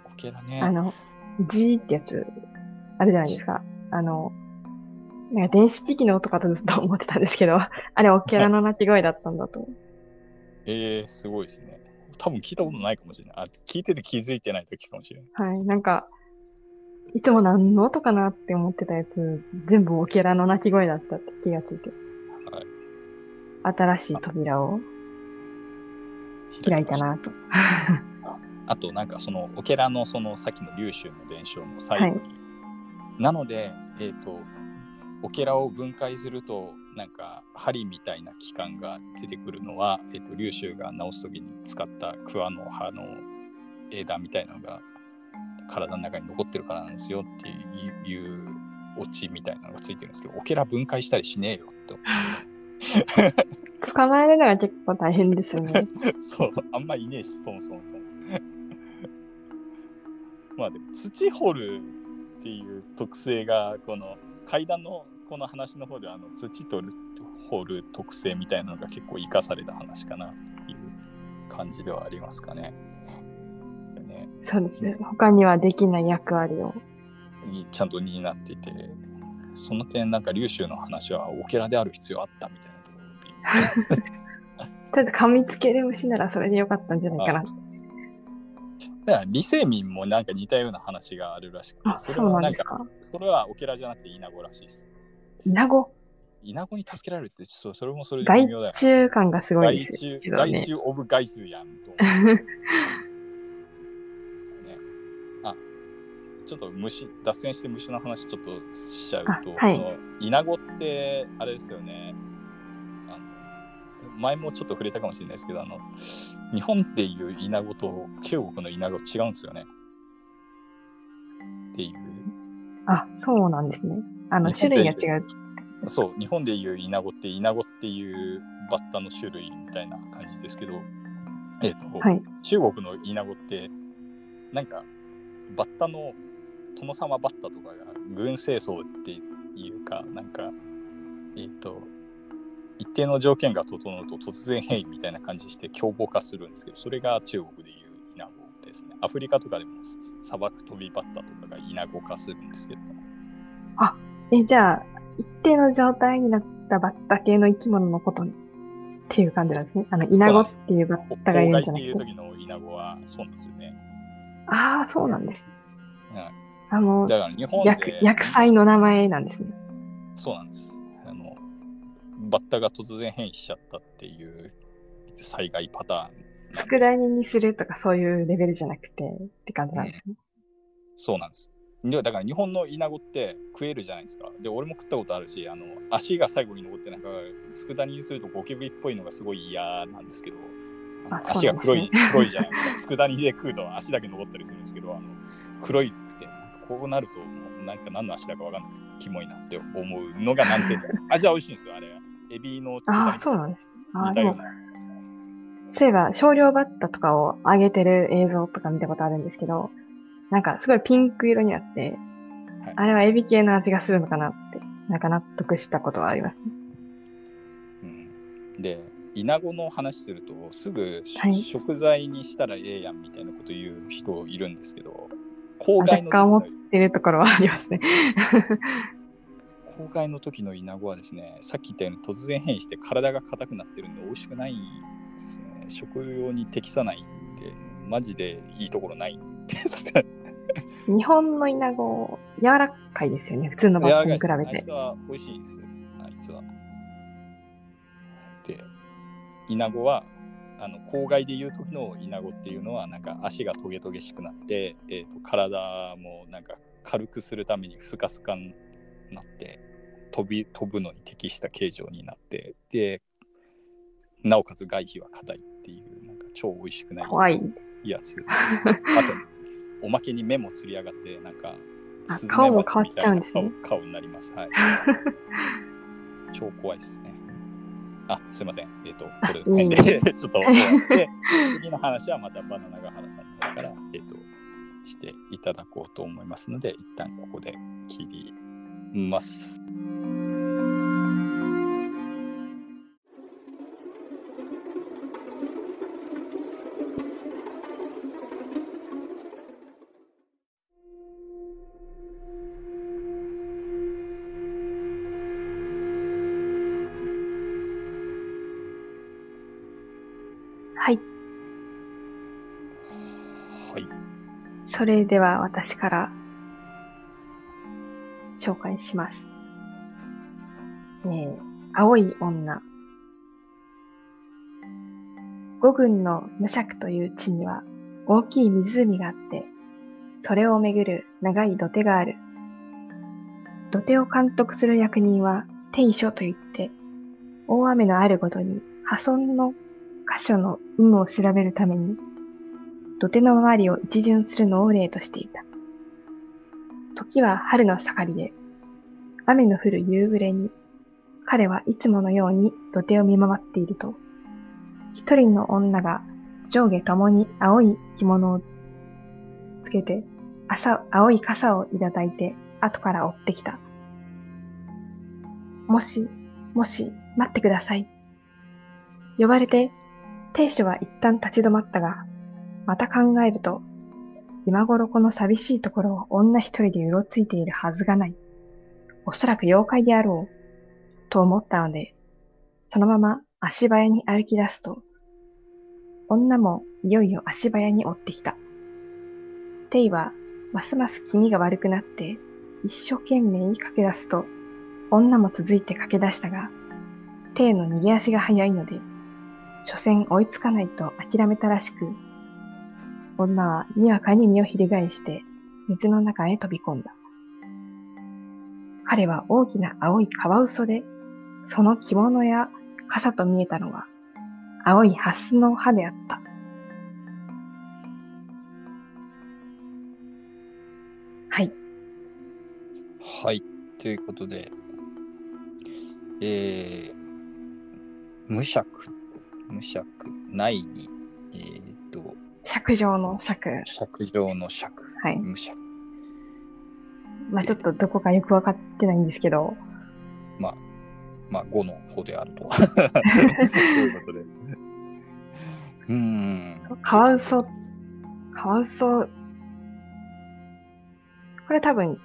Speaker 1: オケラね
Speaker 2: あの、G ってやつ、あるじゃないですか。あの、なんか電子機器の音かとずっと思ってたんですけど、あれオケラの鳴き声だったんだと。
Speaker 1: えー、すごいですね。多分聞いたことないかもしれない。あ聞いてて気づいてない時かもしれない。
Speaker 2: はい、なんか、いつも何の？音かなって思ってたやつ、全部オケラの鳴き声だったって気がついて、
Speaker 1: はい。
Speaker 2: 新しい扉を開いたなと。
Speaker 1: あと、なんかそのオケラのそのさっきの竜州の伝承の最後に。なので、えっ、と、オケラを分解すると、なんか針みたいな器官が出てくるのは、えっ、と、竜州が治す時に使った桑の葉の枝みたいなのが体の中に残ってるからなんですよっていうオチみたいなのがついてるんですけど、オケラ分解したりしねえよって思って。
Speaker 2: 捕まえるのが結構大変ですよね。
Speaker 1: そう、あんまいねえし、そもそも。まあでも、土掘るっていう特性が、この階段のこの話の方で、あの土取る掘る特性みたいなのが結構生かされた話かなっていう感じではありますかね。ね
Speaker 2: そうですね。他にはできない役割を。
Speaker 1: にちゃんと担っていて、その点、なんか竜州の話はオケラである必要あったみたいなところに。
Speaker 2: とりあえず噛みつける虫ならそれでよかったんじゃないかな。
Speaker 1: だから李世民もなんか似たような話があるらしくて
Speaker 2: あ、、そ
Speaker 1: れはなん
Speaker 2: か？
Speaker 1: かそれはオケラじゃなくてイナゴらしいです。
Speaker 2: イナゴ、
Speaker 1: イナゴに助けられるって、そうそれもそれで
Speaker 2: 害
Speaker 1: 微妙だよ。
Speaker 2: 虫感がすごい
Speaker 1: 害
Speaker 2: です
Speaker 1: 虫、
Speaker 2: けどね。
Speaker 1: 害虫オブ害虫やんと ちょっと虫、脱線して虫の話ちょっとしちゃうと、
Speaker 2: あはい
Speaker 1: イナゴってあれですよね。前もちょっと触れたかもしれないですけど、あの日本でいうイナゴと中国のイナゴ違うんですよね。っていう。
Speaker 2: あ、そうなんですね。あの、種類が違う。
Speaker 1: そう、日本でいうイナゴって、イナゴっていうバッタの種類みたいな感じですけど、えっ、と、
Speaker 2: はい。
Speaker 1: 中国のイナゴって、なんか、バッタの殿様バッタとかが軍政争っていうか、なんか、えっ、と、一定の条件が整うと突然変異みたいな感じして凶暴化するんですけど、それが中国でいうイナゴですね。アフリカとかでも砂漠飛びバッタとかがイナゴ化するんですけど、
Speaker 2: え、じゃあ、一定の状態になったバッタ系の生き物のことっていう感じなんですね。あの、イナゴっていうバッタがいるんじゃな
Speaker 1: って。いう時のイナゴはそうなんですよね。
Speaker 2: ああ、そうなんです。
Speaker 1: うん
Speaker 2: あの、
Speaker 1: だから日本
Speaker 2: 薬
Speaker 1: で、
Speaker 2: 薬剤の名前なんですね。
Speaker 1: そうなんです。あの、バッタが突然変異しちゃったっていう災害パターンなんです。
Speaker 2: 佃煮にするとかそういうレベルじゃなくてって感じなんですね。
Speaker 1: そうなんです。でだから日本のイナゴって食えるじゃないですか。で、俺も食ったことあるし、あの足が最後に残って、なんか、佃煮にするとゴキブリっぽいのがすごい嫌なんですけど、
Speaker 2: ね
Speaker 1: 足が黒い、黒いじゃないですか。佃煮で食うと足だけ残ったりするんですけど、あの黒いくて、こうなると、もうなんか何の足だかわかんなくて、キモいなって思うのが難点で、味は美味しいんですよ、あれ。エビの
Speaker 2: ああ、そうなんです。ああ、でも。そういえば少量バッタとかを上げてる映像とか見たことあるんですけど、なんかすごいピンク色になって、
Speaker 1: はい
Speaker 2: あれはエビ系の味がするのかなって、なんか納得したことはあります。
Speaker 1: うん、で、イナゴの話すると、すぐし、
Speaker 2: はい
Speaker 1: 食材にしたらええやんみたいなこと言う人いるんですけど、公
Speaker 2: 若
Speaker 1: 害の
Speaker 2: 干思ってるところはありますね。
Speaker 1: 公害の時のイナゴはですね、さっき言ったように突然変異して体が硬くなってるんで美味しくないんですね。食用に適さないんで、マジでいいところないんです。
Speaker 2: 日本のイナゴ、柔らかいですよね。普通のバッタに比べて
Speaker 1: あいつ。は美味しいです。あいつは。で、イナゴは、あの郊外でいう時のイナゴっていうのは、なんか足がトゲトゲしくなって、えー、と体もなんか軽くするためにスカスカになって、飛び飛ぶのに適した形状になってでなおかつ外皮は硬いっていうなんか超美味しくない
Speaker 2: 怖い。
Speaker 1: やつ。あとおまけに目もつり上がってなんか
Speaker 2: 顔も変わっちゃうんですね。
Speaker 1: 顔になります。はい。超怖いですねあすいません。えっ、とこれの辺でちょっと終わって次の話はまたバナナガハラさんの方からえっ、としていただこうと思いますので一旦ここで切ります
Speaker 2: それでは私から紹介します。えー、青い女。五軍の無釈という地には大きい湖があって、それをめぐる長い土手がある。土手を監督する役人は定所といって、大雨のあるごとに破損の箇所の有無を調べるために土手の周りを一巡するのを例としていた。時は春の盛りで、雨の降る夕暮れに、彼はいつものように土手を見回っていると、一人の女が上下ともに青い着物をつけて、朝青い傘をいただいて後から追ってきた。もし、もし、待ってください。呼ばれて、亭主は一旦立ち止まったが、また考えると、今頃この寂しいところを女一人でうろついているはずがない。おそらく妖怪であろう、と思ったので、そのまま足早に歩き出すと、女もいよいよ足早に追ってきた。テイは、ますます気味が悪くなって、一生懸命に駆け出すと、女も続いて駆け出したが、テイの逃げ足が速いので、所詮追いつかないと諦めたらしく、女はにわかに身をひり返して水の中へ飛び込んだ。彼は大きな青いカワウソで、その着物や傘と見えたのは青いハスの葉であった。はい。
Speaker 1: はい。ということで、えー、無釈、無釈、ないに、
Speaker 2: 尺状の尺。
Speaker 1: 釈状の釈、
Speaker 2: はい
Speaker 1: 無釈。
Speaker 2: まあちょっとどこかよくわかってないんですけど、
Speaker 1: まあ、まあ、5の方であると。ということで。うーん。
Speaker 2: カワウソ、カワウソ、これ多分、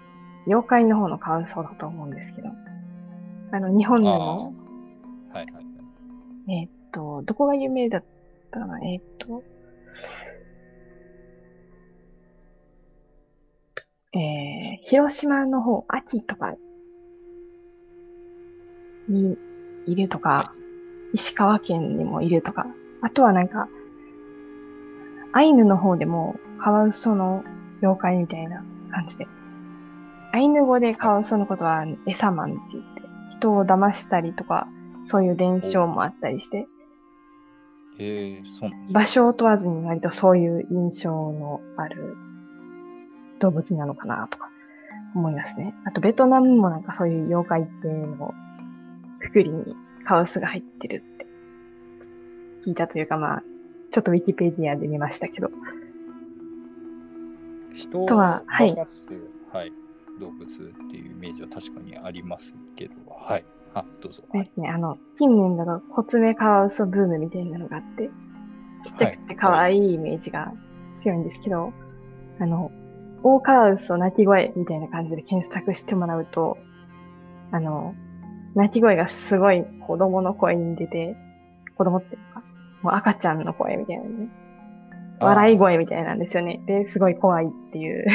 Speaker 2: 妖怪の方のカワウソだと思うんですけど、あの、日本でも、
Speaker 1: はいはいはい。
Speaker 2: えーっと、どこが有名だったかなえーっと、えー、広島の方、秋とかにいるとか、
Speaker 1: は
Speaker 2: 石川県にもいるとか、あとはなんか、アイヌの方でもカワウソの妖怪みたいな感じで。アイヌ語でカワウソのことはエサマンって言って、人を騙したりとか、そういう伝承もあったりして、
Speaker 1: えー、そう
Speaker 2: 場所を問わずに割とそういう印象のある動物なのかなとか思いますね。あとベトナムもなんかそういう妖怪系のくくりにカワウソが入ってるって聞いたというかまあ、ちょっとウィキペディアで見ましたけど。
Speaker 1: 人を
Speaker 2: とははい
Speaker 1: はい、動物っていうイメージは確かにありますけど、はい。あ、どうぞ。
Speaker 2: ですね、あの、近年だとコツメカワウソブームみたいなのがあって、ちっちゃくて可愛いイメージが強いんですけど、あの、大カワウソ鳴き声みたいな感じで検索してもらうと、あの、鳴き声がすごい子供の声に出て、子供っていうか、もう赤ちゃんの声みたいなね、笑い声みたいなんですよね。で、すごい怖いっていう、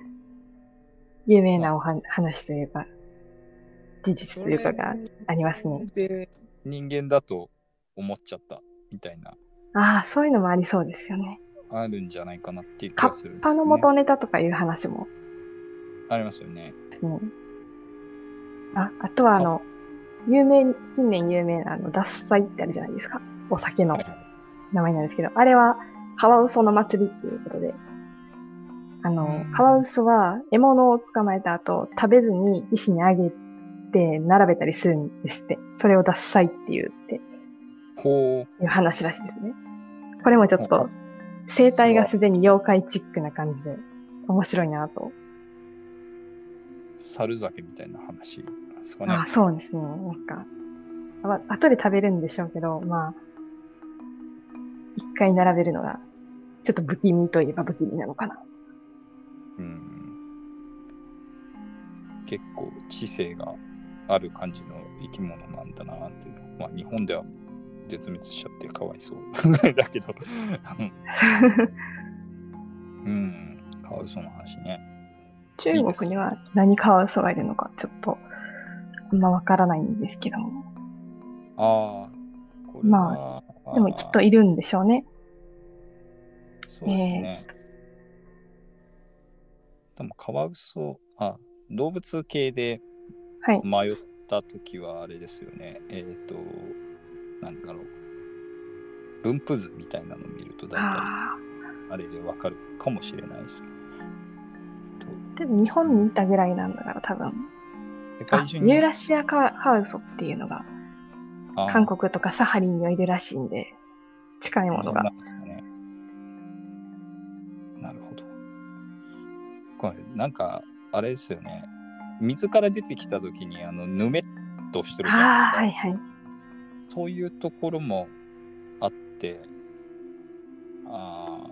Speaker 2: 有名なおは話というか、事実というかがありますね。
Speaker 1: で、人間だと思っちゃったみたいな、
Speaker 2: ああ、そういうのもありそうですよね。
Speaker 1: あるんじゃないかなっていう気
Speaker 2: カ
Speaker 1: がするん
Speaker 2: ッ
Speaker 1: ですよね、
Speaker 2: パの元ネタとかいう話も、
Speaker 1: ありますよね。
Speaker 2: ね、あ、あとはあの、有名、近年有名なあの、脱菜ってあるじゃないですか。お酒の名前なんですけど、あれは、カワウソの祭りっていうことで、あの、カワウソは獲物を捕まえた後、食べずに石にあげて並べたりするんですって。それを脱菜って言って、
Speaker 1: ほ
Speaker 2: いう話らしいですね。これもちょっと、生態がすでに妖怪チックな感じで、面白いなと。
Speaker 1: う、猿酒みたいな話ですかね。
Speaker 2: あそうですね。なんか、あ後で食べるんでしょうけど、まあ、一回並べるのが、ちょっと不気味といえば不気味なのかな。
Speaker 1: うん。結構知性がある感じの生き物なんだなっていうの。まあ日本では絶滅しちゃってかわいそう だけど。うん。かわいそうな話ね。
Speaker 2: 中国には何カワウソがいるのか、ちょっと、あんまわからないんですけども。
Speaker 1: ああ。これは、
Speaker 2: でもきっといるんでしょうね。
Speaker 1: そうですね。でもカワウソ、あ、動物系で
Speaker 2: はい。
Speaker 1: 迷ったときはあれですよね。えっ、と、なんだろう。分布図みたいなのを見ると大体
Speaker 2: あ
Speaker 1: あれでわかるかもしれないですけど。
Speaker 2: あ。でも日本にいたぐらいなんだから多分。
Speaker 1: 世
Speaker 2: あ
Speaker 1: 界中に
Speaker 2: ユーラシアカワカワウソっていうのが、韓国とかサハリンにはいるらしいんで、近いものが
Speaker 1: な。んですかね。なるほど。これ、なんか、あれですよね。水から出てきたときに、あの、ぬめっとしてるじゃないですか。
Speaker 2: はいはい。
Speaker 1: そういうところもあって、あ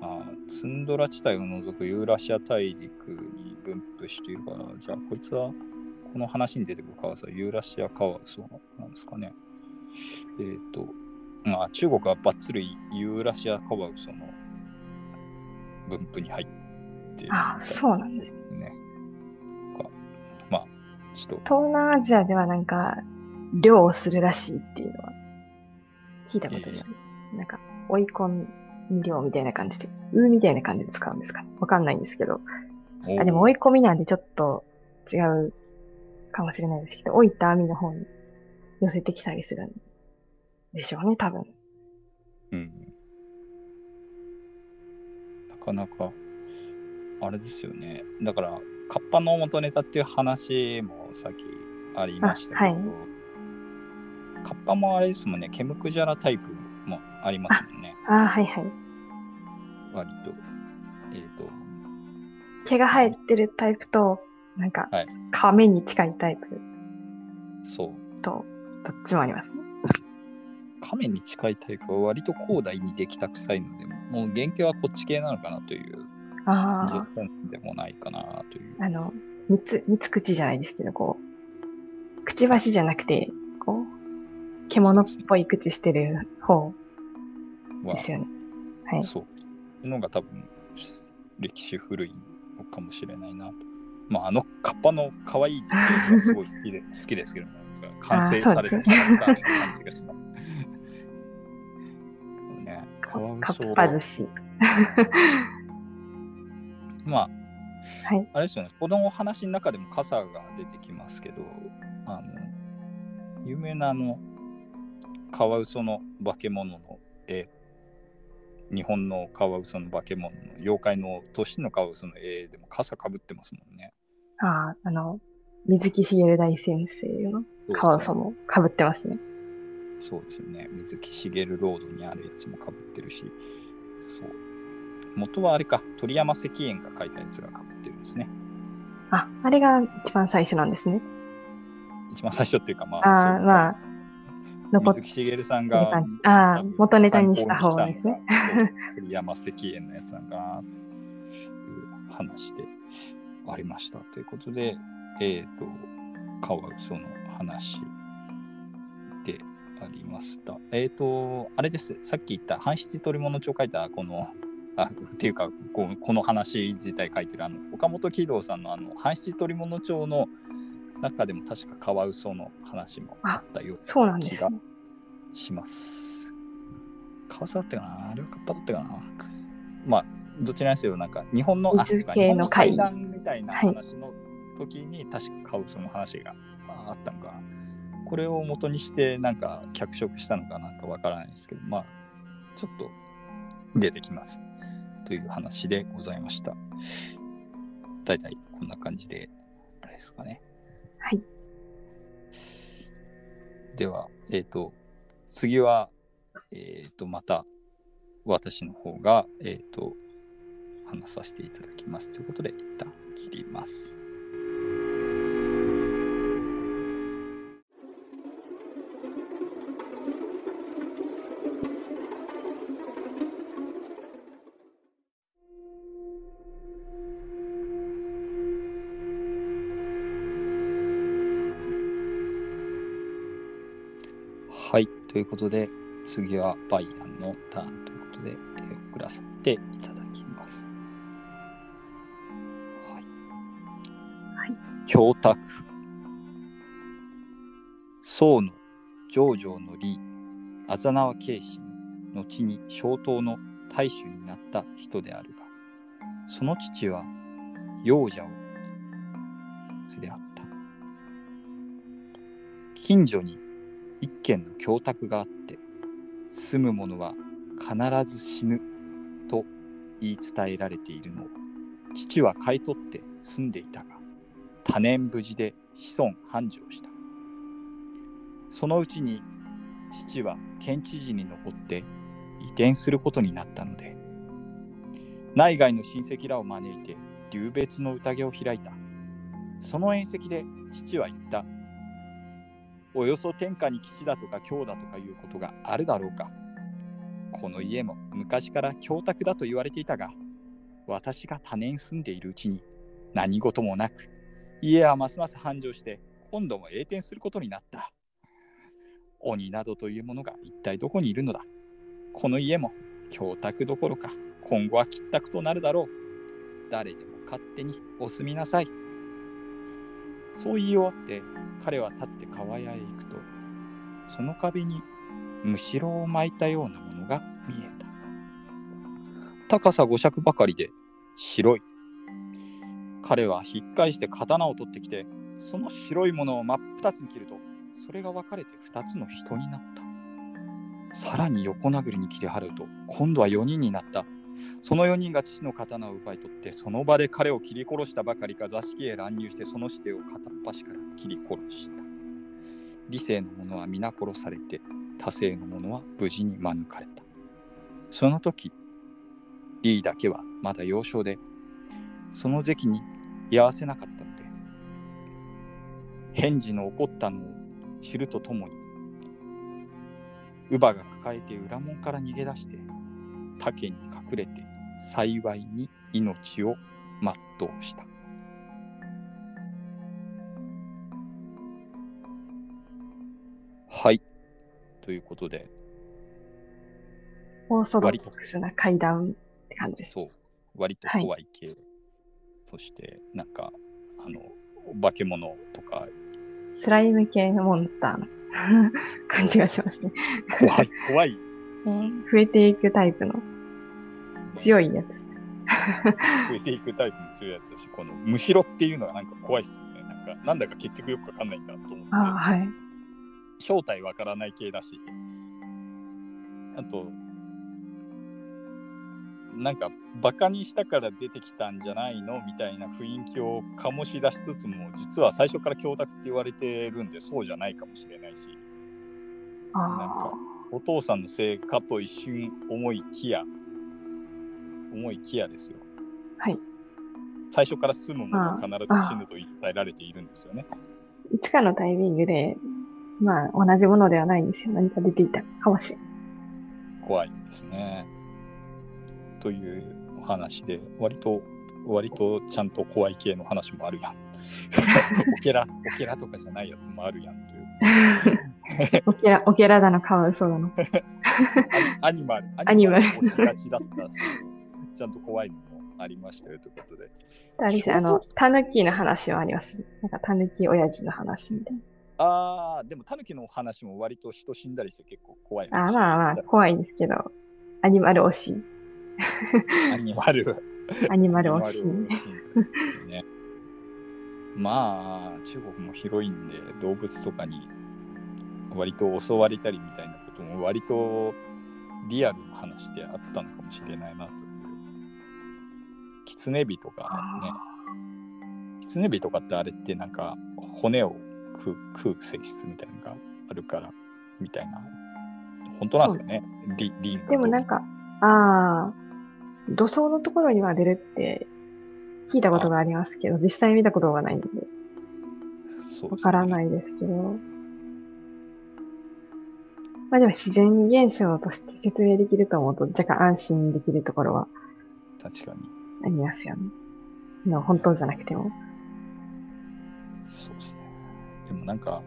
Speaker 1: ーあー、ツンドラ地帯を除くユーラシア大陸に分布しているから、じゃあこいつはこの話に出てくるカワウソはユーラシアカワウソなんですかね。えっ、と、まあ中国はバッツリユーラシアカワウソの分布に入ってるみ
Speaker 2: あそうなんです。
Speaker 1: ね。まあ、ちょっと、
Speaker 2: 東南アジアではなんか、漁をするらしいっていうのは、聞いたことある。なんか、追い込み漁みたいな感じで、ウーみたいな感じで使うんですか？ね。わかんないんですけど。あ、でも追い込みなんでちょっと違うかもしれないですけど、置いた網の方に寄せてきたりするんでしょうね、多分。
Speaker 1: うん。なかなか、あれですよね。だから、カッパの元ネタっていう話もさっきありましたけど、
Speaker 2: あはい
Speaker 1: カッパもあれですもんね、ケムクジャラタイプもありますもんね、
Speaker 2: ああ、はいはい。
Speaker 1: 割と。えっ、と、
Speaker 2: 毛が生えてるタイプと、なんか
Speaker 1: はい、
Speaker 2: 亀に近いタイプ
Speaker 1: そう。
Speaker 2: と、どっちもありますね。
Speaker 1: 亀に近いタイプは割と広大にできたくさいので、もう原型はこっち系なのかなという
Speaker 2: あ
Speaker 1: 感じでもないかなという
Speaker 2: あ、。あの、三つ、三つ口じゃないですけど、こう、くちばしじゃなくて、獣っぽい口してる方
Speaker 1: は
Speaker 2: ですよね。はい。
Speaker 1: そう。のが多分歴史古いのかもしれないなと。まあ、あのカッパの可愛いディテがすごい好きで 好きですけど、なんか完成されたキャラクターの感じがします。ね、カワウソ
Speaker 2: かっぱ寿司。
Speaker 1: まあ、
Speaker 2: はい。
Speaker 1: あれですよね、このお話の中でも傘が出てきますけど、あの、有名なあの、カワウソの化け物の絵、日本のカワウソの化け物の妖怪の年のカワウソの絵でも傘かぶってますもんね。
Speaker 2: ああ、あの、水木しげる大先生のカワウソも被ってますね。
Speaker 1: そうですよね。水木しげるロードにあるやつもかぶってるし、そう。元はあれか、鳥山石燕が書いたやつがかぶってるんですね。
Speaker 2: あ、あれが一番最初なんですね。
Speaker 1: 一番最初っていうか、まあ、
Speaker 2: あまあ、残っ
Speaker 1: 水木しげるさんが。
Speaker 2: ああ、元ネタにした方ですね。
Speaker 1: 山石燕のやつなんかなという話でありました。ということで、えっ、と、カワウソの話でありました。えっ、と、あれです。さっき言った半七鳥物帳書いたこの、あっていうかこうこの話自体書いてるあの岡本喜道さんのあの半七鳥物帳の中でも確かカワウソの話もあったよう
Speaker 2: そうなんで
Speaker 1: 気が。します。カワウソだったかな？あれはカッパだったかな？まあ、どちらにせよ、なんか日本の、日本の階段みたいな話の時に確かカウソの話があったのかな？これを元にしてなんか脚色したのかなんかわからないですけど、まあ、ちょっと出てきます。という話でございました。大体こんな感じで、あれですかね。
Speaker 2: はい。
Speaker 1: では、えっ、と、次は、えっ、と、また私の方が、えっ、と、話させていただきますということで、一旦切ります。ということで、次はバイアンのターンということで、えー送らせていただきます。はい。
Speaker 2: はい。
Speaker 1: 教託。宋の上城の李、あざなわ慶心、後に小唐の大主になった人であるが、その父は幼者をであった。近所に一軒の教託があって住む者は必ず死ぬと言い伝えられているの。を父は買い取って住んでいたが多年無事で子孫繁盛した。そのうちに父は県知事に上って移転することになったので内外の親戚らを招いて留別の宴を開いた。その宴席で父は言った。およそ天下に吉だとか強だとかいうことがあるだろうか。この家も昔から教託だと言われていたが、私が多年住んでいるうちに何事もなく、家はますます繁盛して、今度も栄転することになった。鬼などというものが一体どこにいるのだこの家も教託どころか、今後は吉託となるだろう。誰でも勝手にお住みなさい。そう言い終わって彼は立って川屋へ行くとその壁にむしろを巻いたようなものが見えた。高さ5尺ばかりで白い。彼は引っ返して刀を取ってきてその白いものを真っ二つに切るとそれが分かれて二つの人になった。さらに横殴りに切り払うと今度は4人になった。その4人が父の刀を奪い取ってその場で彼を切り殺したばかりか座敷へ乱入してその死手を片っ端から切り殺した。理性の者は皆殺されて他性の者は無事に免れた。その時リーだけはまだ幼少でその時期に居合わせなかったので返事の起こったのを知るとともに乳母が抱えて裏門から逃げ出して竹に隠れて幸いに命を全うした。はい。ということで、
Speaker 2: オーソドックスな階段って感じです。
Speaker 1: そう、割と怖い系。そして、なんか、あの、化け物とか、
Speaker 2: スライム系のモンスターの 感じがしますね。
Speaker 1: 怖い、怖い、
Speaker 2: うん 増えていくタイプの強いやつ。
Speaker 1: 増えていくタイプの強いやつだし、この、むしろっていうのがなんか怖いっすよね。なんか、なんだか結局よくわかんないんだと思って。
Speaker 2: ああ、はい。
Speaker 1: 正体わからない系だし、あと、なんか、バカにしたから出てきたんじゃないのみたいな雰囲気を醸し出しつつも、実は最初から教託って言われてるんで、そうじゃないかもしれないし、なん
Speaker 2: あ
Speaker 1: か、お父さんのせいかと一瞬思いきや、思いきやですよ。
Speaker 2: あ、はい。
Speaker 1: 最初から住むものは必ず死ぬと言い伝えられているんですよね。
Speaker 2: いつかのタイミングで、まあ、同じものではないんですよ。何か出ていたかもしれない。
Speaker 1: 怖いですね。というお話で、割と、割とちゃんと怖い系の話もあるやん。オケラ、オケラとかじゃないやつもあるやんという。
Speaker 2: オケラ、オケラだの、カワウソだの。
Speaker 1: アニマル、
Speaker 2: アニマル
Speaker 1: ちだったし、ちゃんと怖いのもありましたよということで。
Speaker 2: あれあの、タヌキの話はあります。なんか、タヌキ親父の話みたいな。
Speaker 1: ああ、でもタヌキの話も割と人死んだりして結構怖い
Speaker 2: あ
Speaker 1: 話。
Speaker 2: まあまあ、怖いですけど、アニマル推し。
Speaker 1: アニマル。
Speaker 2: アニマル推し。
Speaker 1: アニマルをね。まあ、中国も広いんで、動物とかに割と襲われたりみたいなことも割とリアルな話であったのかもしれないなという。キツネビとかね、キツネビとかってあれってなんか骨を食う食う性質みたいなのがあるからみたいな。本当なんですよね。リリンが
Speaker 2: でもなんか、ああ、土葬のところには出るって聞いたことがありますけど、実際見たことがないんで、わから
Speaker 1: い。
Speaker 2: ないですけど。まあでも自然現象として説明できると思うと若干安心できるところは
Speaker 1: 確かに。
Speaker 2: ありますよね。の本当じゃなくても。
Speaker 1: そうですね。でもなんか、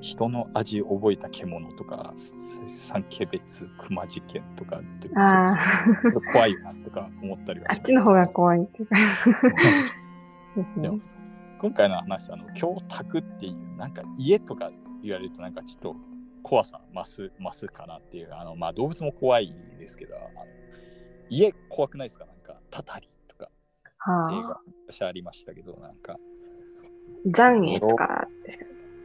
Speaker 1: 人の味覚えた獣とか、三毛別熊事件とかって怖いなとか思ったりはします、
Speaker 2: あっちの方が怖いっていうか で。
Speaker 1: 今回の話あの教託っていうなんか家とか言われるとなんかちょっと怖さ増す増すかなっていうあのまあ動物も怖いですけどあの家怖くないですか？なんかたたりとか。映
Speaker 2: はあ。
Speaker 1: 画。私ありましたけどなんか。
Speaker 2: 残影とか？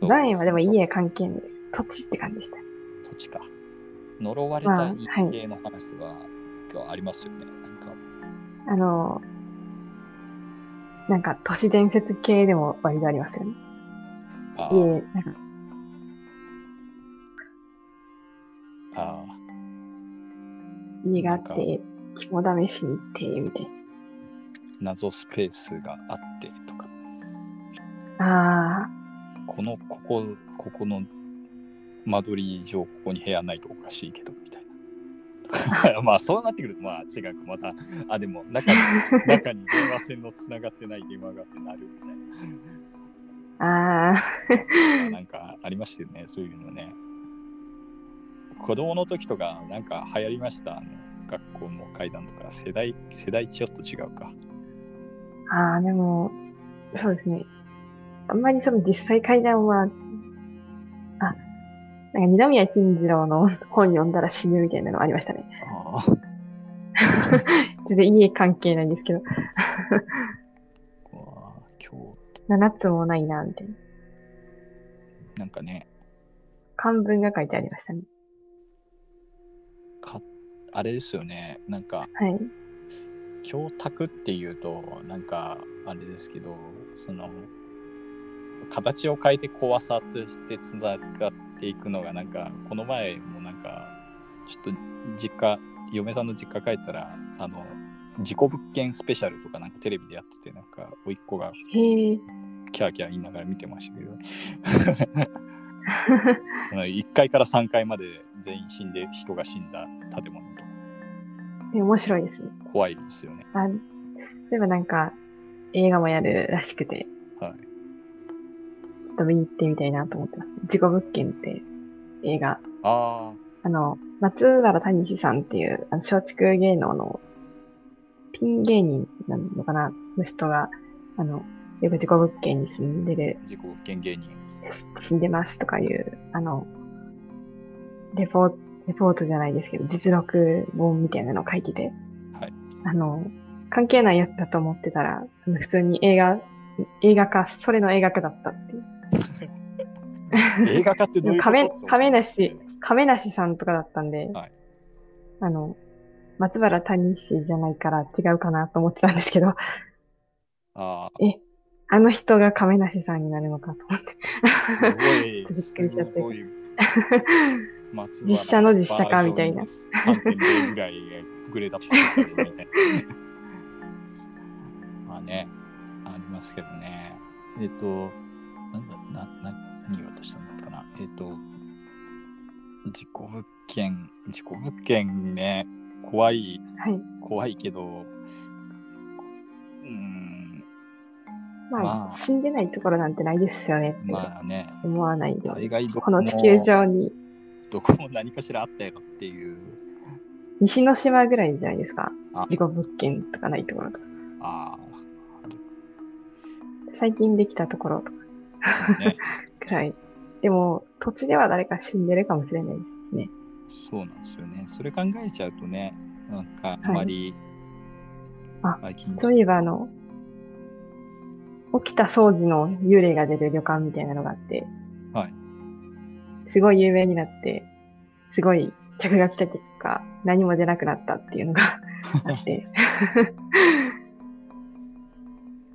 Speaker 2: 残影はでも家関係ないです。土地って感じでした。
Speaker 1: 土地か。呪われ
Speaker 2: まあ
Speaker 1: た
Speaker 2: はい
Speaker 1: 家系の話は、がありますよね。なんか。
Speaker 2: あの、なんか都市伝説系でも割とありますよね。
Speaker 1: あ
Speaker 2: 家、
Speaker 1: ー
Speaker 2: なんか家があって、肝試しに行って、みたい
Speaker 1: ー謎スペースがあってとか。
Speaker 2: な。あ
Speaker 1: このここここの間取り上ここに部屋ないとおかしいけどみたいな。まあそうなってくるとまあ違うか。またあでも中に 中に電話線のつながってない電話があってなるみたい
Speaker 2: あ、ああ、
Speaker 1: ななんかありましたよねそういうのね子供の時とかなんか流行りました？あの学校の階段とか世代世代ちょっと違うか
Speaker 2: ああ、でも、そうですね。あんまりその実際階段は、あ、なんか二宮金次郎の 本読んだら死ぬみたいなのありましたね。
Speaker 1: ああ
Speaker 2: 全然家関係ないんですけど、
Speaker 1: 今日
Speaker 2: 7つもないな、みたいな。
Speaker 1: なんかね
Speaker 2: 漢文が書いてありましたね。
Speaker 1: かあれですよねなんか
Speaker 2: はい。
Speaker 1: 教託っていうとなんかあれですけどその形を変えて怖さとしてつながっていくのがなんかこの前もなんかちょっと実家嫁さんの実家帰ったらあの事故物件スペシャルとかなんかテレビでやっててなんか甥っ子が。キャーキャー言いながら見てましたけど1階から3階まで全員死んで人が死んだ建物と
Speaker 2: 面白いですね。
Speaker 1: 怖いですよね。
Speaker 2: あ、そういえばなんか、映画もやるらしくて、
Speaker 1: はい、
Speaker 2: ちょっと見に行ってみたいなと思ってます。事故物件って映画。
Speaker 1: あ
Speaker 2: あの、松原谷志さんっていう、あの松竹芸能のピン芸人なのかな？の人が、あの、よく事故物件に住んでる、
Speaker 1: あ事故物件芸人。
Speaker 2: 死んでますとかいう、あの、レポート、レポートじゃないですけど、実録本みたいなのを書いてて、
Speaker 1: はい。
Speaker 2: あの、関係ないやつだと思ってたら、普通に映画、映画化、それの映画化だったっていう。
Speaker 1: 映画化ってどういうこと？
Speaker 2: 亀亀梨亀梨さんとかだったんで、
Speaker 1: はい。
Speaker 2: あの、松原谷氏じゃないから違うかなと思ってたんですけど、
Speaker 1: ああ、
Speaker 2: あの人が亀梨さんになるのかと思って。
Speaker 1: すごい。
Speaker 2: びっくりしちゃって実写の実写化みたいな
Speaker 1: バージョン3.0ぐらいグレードアップされるみたいな。まあね、ありますけどね。えっ、と、なんだ、な、な、何言おうとしたんだったかな。えっ、と、事故物件、事故物件ね、怖い、
Speaker 2: はい。
Speaker 1: 怖いけど、うーん、
Speaker 2: まあ、
Speaker 1: まあ
Speaker 2: 死んでないところなんてないですよね
Speaker 1: まあね、
Speaker 2: 思わないで。
Speaker 1: 大概ど
Speaker 2: この地球上に、
Speaker 1: どこも何かしらあったよっていう。
Speaker 2: 西之島ぐらいじゃないですか
Speaker 1: あ。
Speaker 2: 事故物件とかないところとか。
Speaker 1: あ
Speaker 2: 最近できたところとか
Speaker 1: あ、ね、
Speaker 2: ぐらい。でも、土地では誰か死んでるかもしれないですね。
Speaker 1: そうなんですよね。それ考えちゃうとね、なんかあまり、
Speaker 2: あ
Speaker 1: 最近
Speaker 2: そういえば、あの、起きた掃除の幽霊が出る旅館みたいなのがあって、
Speaker 1: はい。
Speaker 2: すごい有名になって、すごい客が来た結果、何も出なくなったっていうのが あって、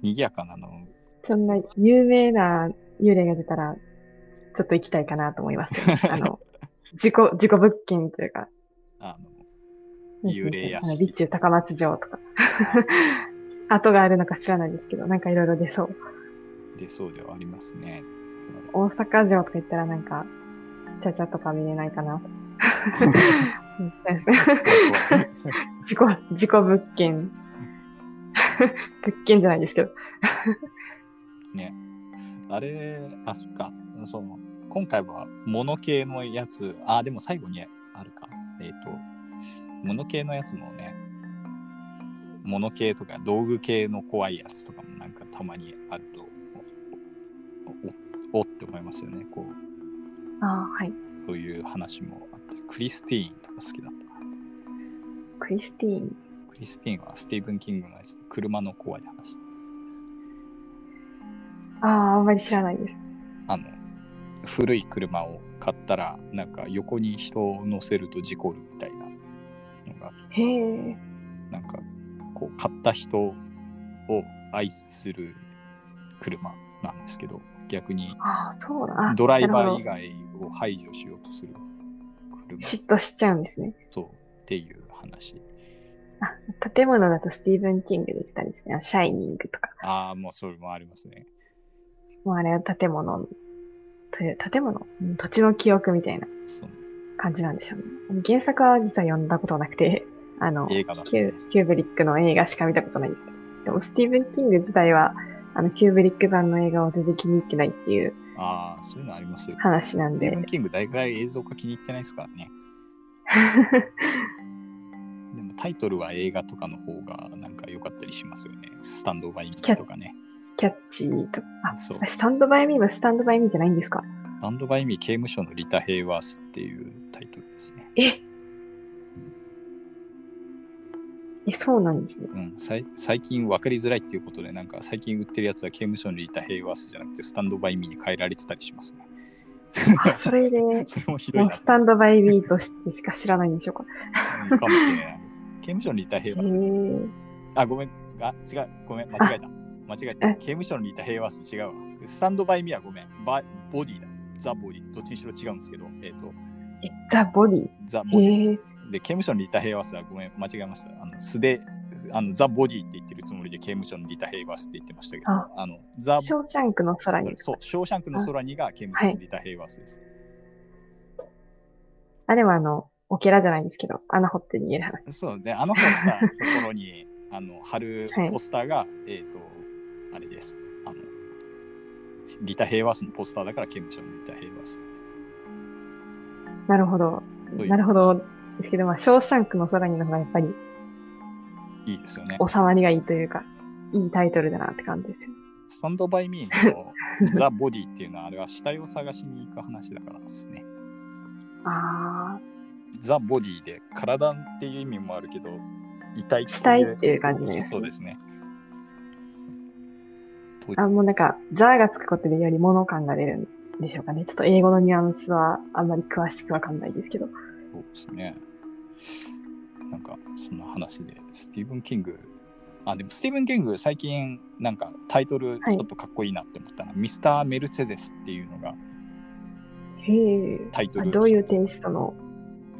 Speaker 1: 賑やかなの？
Speaker 2: そんな有名な幽霊が出たら、ちょっと行きたいかなと思います、ね。あの、事故、事故物件というか、
Speaker 1: あの、幽霊屋敷。
Speaker 2: 備中高松城とか、跡があるのか知らないですけど、なんかいろいろ出そう。
Speaker 1: 出そうではありますね。
Speaker 2: 大阪城とか行ったらなんか、ちゃちゃとか見れないかな事故、事故物件。物件じゃないですけど。
Speaker 1: ね。あれ、あ、そっか。その、今回は物系のやつ、あ、でも最後にあるか。えっ、と、物系のやつもね、物系とか道具系の怖いやつとかもなんかたまにあると、おおおって思いますよね。こう、
Speaker 2: ああ、はい。
Speaker 1: そういう話もあって、クリスティーンとか好きだったな。
Speaker 2: クリスティーン。
Speaker 1: クリスティーンはスティーブン・キングのやつで車の怖い話。
Speaker 2: ああ、あんまり知らないです。
Speaker 1: あの、古い車を買ったら、なんか横に人を乗せると事故るみたいなのが、
Speaker 2: へえ。
Speaker 1: なんか、こう、買った人を愛する車なんですけど、逆にドライバー以外を排除しようとする
Speaker 2: ほ
Speaker 1: 車
Speaker 2: ど、嫉妬しちゃうんですね。
Speaker 1: そうっていう話。
Speaker 2: あ、建物だとスティーブン・キングで言ったんですね。あシャイニングとか。
Speaker 1: ああ、もうそれもありますね。
Speaker 2: もうあれは建物という、建物？うん土地の記憶みたいな感じなんでしょうね。原作は実は読んだことなくて、あの、
Speaker 1: 映画
Speaker 2: キューキューブリックの映画しか見たことないんですけど。でもスティーブン・キング自体は、あの、キューブリック版の映画を全然気に入ってないっていう
Speaker 1: ああ、そういうのありますよ。
Speaker 2: 話なんで
Speaker 1: スティーブン・、キング大概映像化気に入ってないですからね。でもタイトルは映画とかの方がなんか良かったりしますよね。スタンドバイミーとかね。
Speaker 2: キャッチーとか、あ、
Speaker 1: そう。
Speaker 2: スタンドバイミーはスタンドバイミーじゃないんですか？
Speaker 1: スタンドバイミー刑務所のリタ・ヘイワースっていうタイトルですね。
Speaker 2: ええ、そうなんですね。
Speaker 1: うん、さい最近分かりづらいっていうことで、なんか最近売ってるやつは刑務所のリタ・ヘイワースじゃなくてスタンドバイミーに変えられてたりしますね。
Speaker 2: あ、それで、
Speaker 1: それもひどいな
Speaker 2: スタンドバイミーとしてしか知らないんでしょうか。
Speaker 1: うんかもしれないです。刑務所のリタ・ヘイ
Speaker 2: へ
Speaker 1: ワース。
Speaker 2: え。
Speaker 1: あ、ごめん。あ、違う。ごめん。間違えた。間違えた。
Speaker 2: え
Speaker 1: 刑務所のリタ・ヘイワース違うわ。スタンドバイミーはごめん。バボディだ。ザ・ボディ。どっちにしろ違うんですけど、えっ、と、
Speaker 2: え、ザ・ボディ？
Speaker 1: ザ・ボディで
Speaker 2: へ
Speaker 1: す。で、刑務所のリタ・ヘイワースはごめん。間違えました。あの素で、あのザ・ボディって言ってるつもりで刑務所のリタ・ヘイワースって言ってましたけど、
Speaker 2: あ
Speaker 1: あの、ザ・
Speaker 2: ショーシャンクの空に。
Speaker 1: そう、ショーシャンクの空にが刑務所のリタ・ヘイワースです。
Speaker 2: あれはあの、オケラじゃないですけど、穴掘って逃げる話。
Speaker 1: そうで、あの掘ったところに あの貼る
Speaker 2: はい
Speaker 1: ポスターが、えっ、と、あれです。あの、リタ・ヘイワースのポスターだから刑務所のリタ・ヘイワース。
Speaker 2: なるほど。なるほど。ですけど、まあ、ショーシャンクの空にの方がやっぱり
Speaker 1: いいですよね。
Speaker 2: 収まりがいいというか、いいタイトルだなって感じですよ。
Speaker 1: スタンドバイミーの ザ・ボディっていうのは、あれは死体を探しに行く話だからですね。
Speaker 2: あ
Speaker 1: ザ・ボディで体っていう意味もあるけど、遺体
Speaker 2: 死体っていう感じですね
Speaker 1: そうですね。と
Speaker 2: あ。あ、もうなんか、ザーがつくことでより物感が出るんでしょうかね。ちょっと英語のニュアンスはあんまり詳しくわかんないですけど。
Speaker 1: そうですね。なんか、そんな話で、スティーブン・キング、あ、でもスティーブン・キング、最近、なんかタイトル
Speaker 2: はい
Speaker 1: ちょっとかっこいいなって思ったのは、ミスター・メルセデスっていうのが。タイトル。
Speaker 2: あどういうテイストの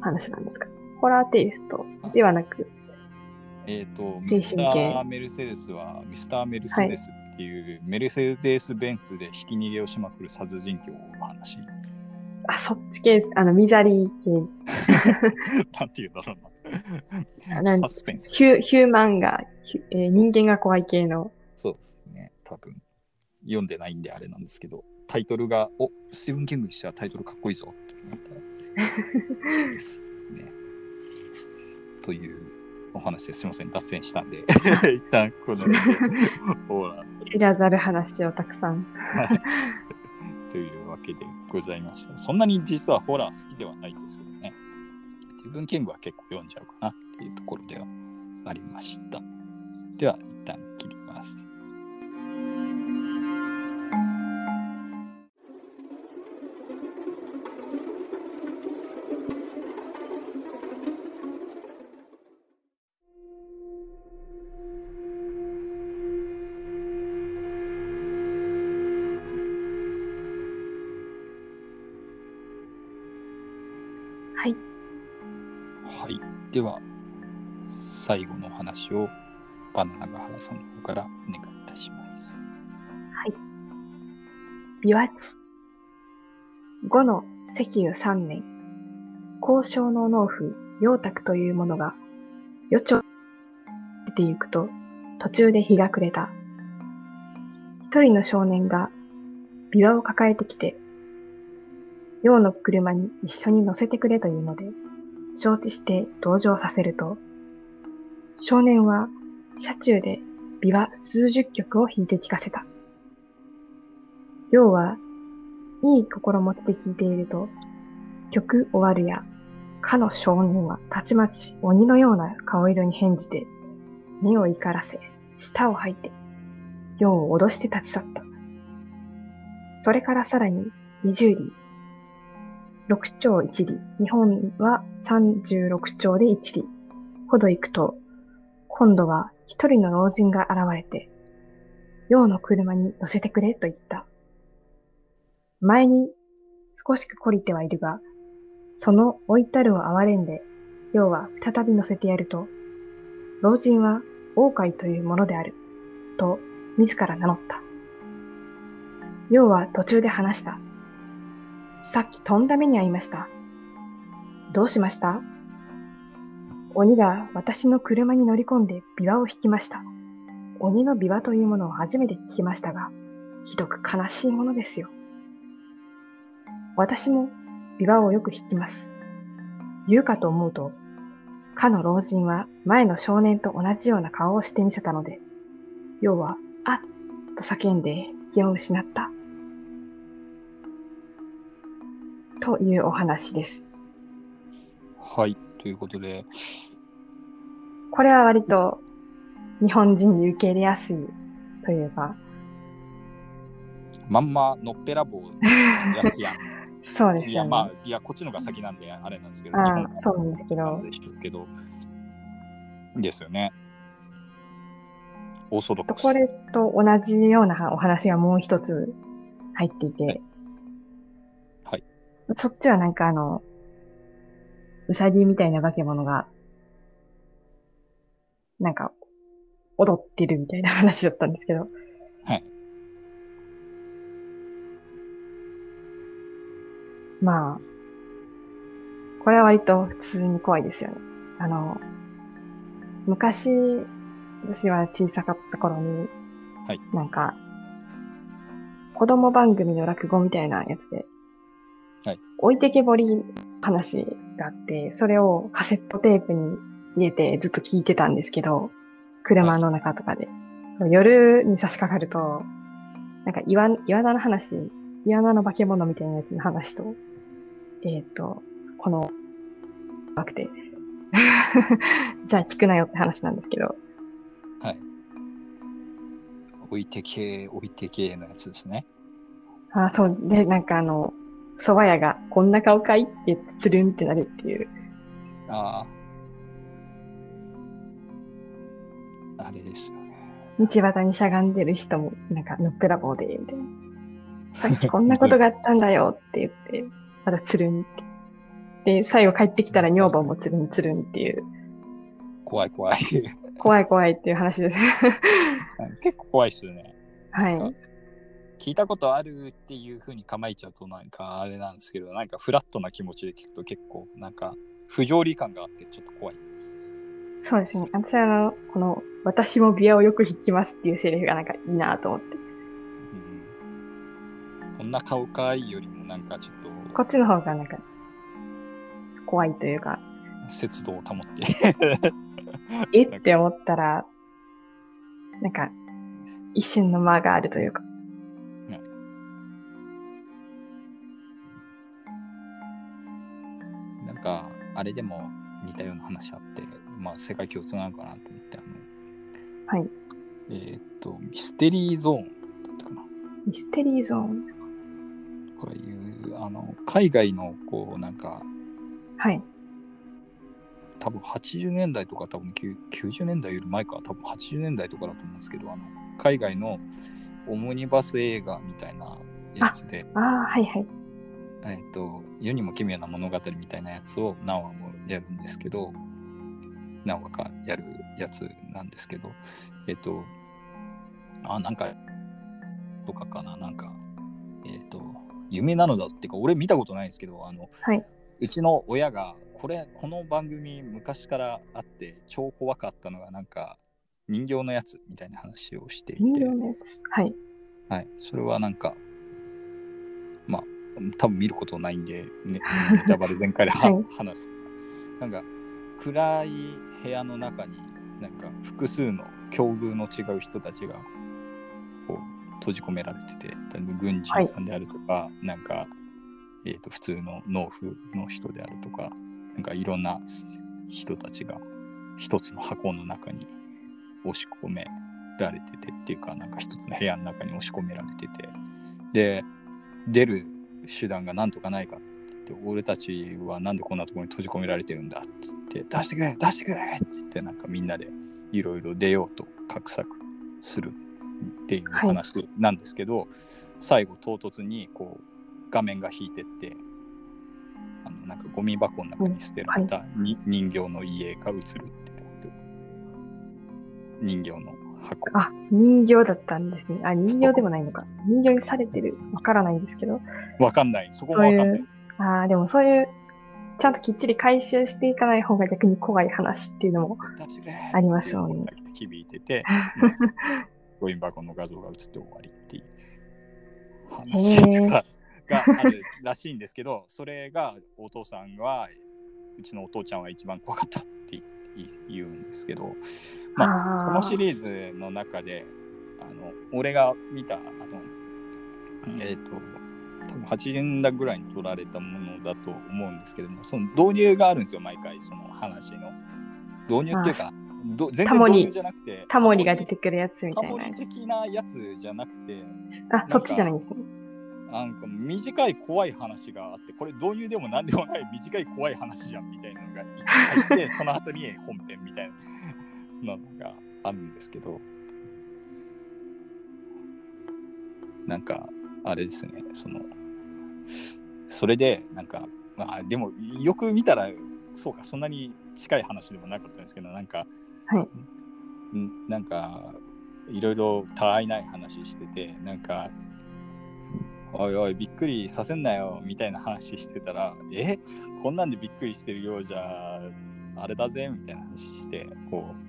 Speaker 2: 話なんですか？ホラーテイストではなく、
Speaker 1: えっ、と、
Speaker 2: 青
Speaker 1: ミスター・メルセデスは、ミスター・メルセデスっていう、メルセデス・ベンツでひき逃げをしまくる殺人鬼を追う話。
Speaker 2: あ、そっち系、あの、ミザリー系、
Speaker 1: なんていうんだろう
Speaker 2: あ
Speaker 1: な。
Speaker 2: なん
Speaker 1: サスペンス。
Speaker 2: ヒュヒューマンが、えー人間が怖い系の、
Speaker 1: そうですね。多分読んでないんであれなんですけど、タイトルが、おスティーブン・キングにしてはタイトルかっこいいぞって思ったですね。というお話です。すみません、脱線したんで、一旦この、ほら、
Speaker 2: 知らざる話をたくさん。
Speaker 1: というわけでございました。そんなに実はホラー好きではないですけどね。自分言語・は結構読んじゃうかなっていうところではありました。では、一旦切ります。話をバナナガハラさんの方からお願いいたします。
Speaker 2: 琵琶地。五の石油三年、交渉の農夫、陽卓という者が、余町出て行くと、途中で日が暮れた。一人の少年が、琵琶を抱えてきて、陽の車に一緒に乗せてくれというので、承知して同乗させると、少年は車中で琵琶数十曲を弾いて聞かせた。要は、いい心持ちで弾いていると、曲終わるや、かの少年はたちまち鬼のような顔色に変じて、目を怒らせ、舌を吐いて、世を脅して立ち去った。それからさらに20里、6丁1里、日本は36丁で1里ほど行くと、今度は一人の老人が現れて、陽の車に乗せてくれと言った。前に少しく懲りてはいるが、その置いたるを哀れんで、陽は再び乗せてやると、老人は王海というものである、と自ら名乗った。陽は途中で話した。さっきとんだ目に遭いました。どうしました？鬼が私の車に乗り込んで琵琶を弾きました。鬼の琵琶というものを初めて聞きましたが、ひどく悲しいものですよ。私も琵琶をよく弾きます。言うかと思うと、かの老人は前の少年と同じような顔をしてみせたので、要は、あっと叫んで気を失った。というお話です。
Speaker 1: はい。ということで、
Speaker 2: これは割と日本人に受け入れやすいというか、
Speaker 1: まんまのっぺらぼうやつやん。
Speaker 2: そうです
Speaker 1: いや。まあ、いや、こっちのが先なんで、あれなんですけど、
Speaker 2: あそうなんですけど
Speaker 1: けど、ですよね。オーソドックス。
Speaker 2: とこれと同じようなお話がもう一つ入っていて、
Speaker 1: はい。
Speaker 2: そっちはなんかあの、うさぎみたいな化け物が、なんか、踊ってるみたいな話だったんですけど、
Speaker 1: はい。
Speaker 2: まあ、これは割と普通に怖いですよね。あの、昔、私は小さかった頃に、
Speaker 1: はい
Speaker 2: なんか、子供番組の落語みたいなやつで、
Speaker 1: はい
Speaker 2: 置いてけぼり話があって、それをカセットテープに入れてずっと聞いてたんですけど、車の中とかで。夜に差し掛かると、なんか岩、岩田の話、岩田の化け物みたいなやつの話と、えっ、と、この、なくて、じゃあ聞くなよって話なんですけど、
Speaker 1: はい。置いてけ、置いてけのやつですね。
Speaker 2: あそう、で、なんかあの、蕎麦屋がこんな顔かい？って言ってつるんってなるっていう。
Speaker 1: ああ。あれですよね。
Speaker 2: 道端にしゃがんでる人も、なんか、のっぺらぼうで、みたいな。さっきこんなことがあったんだよって言って、またつるんって。で、最後帰ってきたら女房もつるんつるんっていう、
Speaker 1: 怖い怖い。
Speaker 2: 怖い怖いっていう話です。
Speaker 1: 結構怖いですよね。
Speaker 2: はい。
Speaker 1: 聞いたことあるっていう風に構えちゃうとなんかあれなんですけど、なんかフラットな気持ちで聞くと結構なんか不条理感があってちょっと怖い。
Speaker 2: そうですね。私はあの、この、私もビアをよく弾きますっていうセリフがなんかいいなと思って。
Speaker 1: うん、こんな顔かいよりもなんかちょっ
Speaker 2: こっちの方がなんか、怖いというか、
Speaker 1: と節度を保って。
Speaker 2: えって思ったら、なんか、一瞬の間があるというか。
Speaker 1: あれでも似たような話あって、まあ世界共通なのかなと思って、あの、
Speaker 2: はい。
Speaker 1: えーっと、ミステリーゾーンだったかな。
Speaker 2: ミステリーゾーン。
Speaker 1: とかいう、あの、海外のこうなんか
Speaker 2: はい。
Speaker 1: 多分80年代とか多分9 90年代より前か多分80年代とかだと思うんですけどあの海外のオムニバス映画みたいなやつで
Speaker 2: ああ、はいはい。
Speaker 1: えっと世にも奇妙な物語みたいなやつを何話もやるんですけど何話かやるやつなんですけど、えっ、と、あ、なんか、とかかな、なんか、えっ、と、夢なのだっていうか、俺見たことないんですけど、あの、
Speaker 2: はい。
Speaker 1: うちの親が、これ、この番組昔からあって、超怖かったのが、なんか、人形のやつみたいな話をしていて、
Speaker 2: 人形のやつ。はい。
Speaker 1: はい、それはなんか、まあ、多分見ることないんで、ね、ネタバレ全開では
Speaker 2: はい。
Speaker 1: 話す。なんか、暗い部屋の中に、なんか、複数の境遇の違う人たちが、こう、閉じ込められてて、軍人さんであるとか、なんか、えー、と普通の農夫の人であるとか、なんかいろんな人たちが一つの箱の中に押し込められててっていうか、なんか一つの部屋の中に押し込められてて、で、出る手段がなんとかないかって俺たちはなんでこんなところに閉じ込められてるんだって言って、出してくれ出してくれって言って、なんかみんなでいろいろ出ようと画策するっていう話なんですけど、最後唐突にこう画面が引いてって、あのなんかゴミ箱の中に捨てられたに、人形の家が映るって人形の箱。
Speaker 2: あ、人形だったんですね。あ、人形でもないのか。人形にされてる。わからないんですけど。
Speaker 1: わかんない。そこもわかんない。
Speaker 2: ああ、でもそういう、ちゃんときっちり回収していかない方が逆に怖い話っていうのもありますよね。
Speaker 1: 響いてて、ゴミ箱の画像が映って終わりっていう話ががあるらしいんですけど、それがお父さんは、うちのお父ちゃんは一番怖かったって言言うんですけど、まあ、
Speaker 2: あー
Speaker 1: このシリーズの中で、あの俺が見た、あの、えっ、と、多分80年代ぐらいに撮られたものだと思うんですけども、その導入があるんですよ、毎回、その話の。導入っていうか、ど全然導入じゃなくて、
Speaker 2: タモリが出てくるやつみ
Speaker 1: タ
Speaker 2: たいな
Speaker 1: モリ。的なやつじゃなくて、
Speaker 2: あ、そっちじゃないんですね。
Speaker 1: なんか短い怖い話があって、これ導入でも何でもない短い怖い話じゃんみたいなのが入ってて、その後に本編みたいなのがあるんですけど、なんかあれですね、その、それでなんか、まあでもよく見たら、そうか、そんなに近い話でもなかったんですけど、なんか、
Speaker 2: はい。
Speaker 1: んなんかいろいろたわいない話しててなんかおいおいびっくりさせんなよみたいな話してたらえこんなんでびっくりしてるようじゃあれだぜみたいな話してこうほ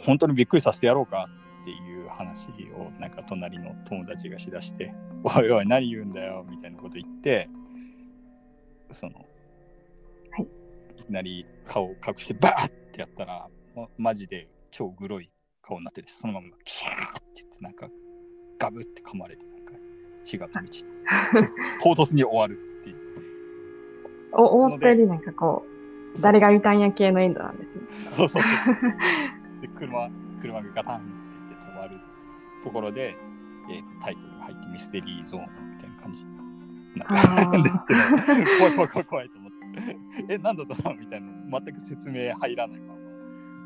Speaker 1: 本当にびっくりさせてやろうかっていう話をなんか隣の友達がしだしておいおい何言うんだよみたいなこと言ってその、
Speaker 2: はい、
Speaker 1: いきなり顔を隠してバーってやったらまマジで超グロい顔になっててそのままキャーって言ってなんかガブって噛まれてなんか血が飛び散って 唐突に終わるっていう。
Speaker 2: お思ったよりなんかこう、誰が見たんや系のエンドなんですね。
Speaker 1: そうそうそう で車車がガタンって言って止まるところで、えーとタイトルが入ってミステリーゾーンみたいな感じなんですけど怖い怖い怖い怖いと思って。えなんだったのみたいな全く説明入らないまま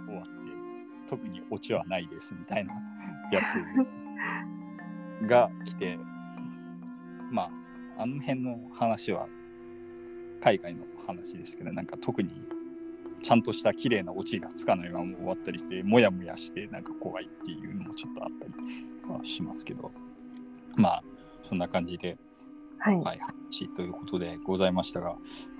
Speaker 1: 終わって特にオチはないですみたいなやつが来てまああの辺の話は海外の話ですけどなんか特にちゃんとした綺麗なオチがつかないまま終わったりしてもやもやしてなんか怖いっていうのもちょっとあったりはしますけどまあそんな感じで
Speaker 2: はい。
Speaker 1: はい、話ということでございましたが、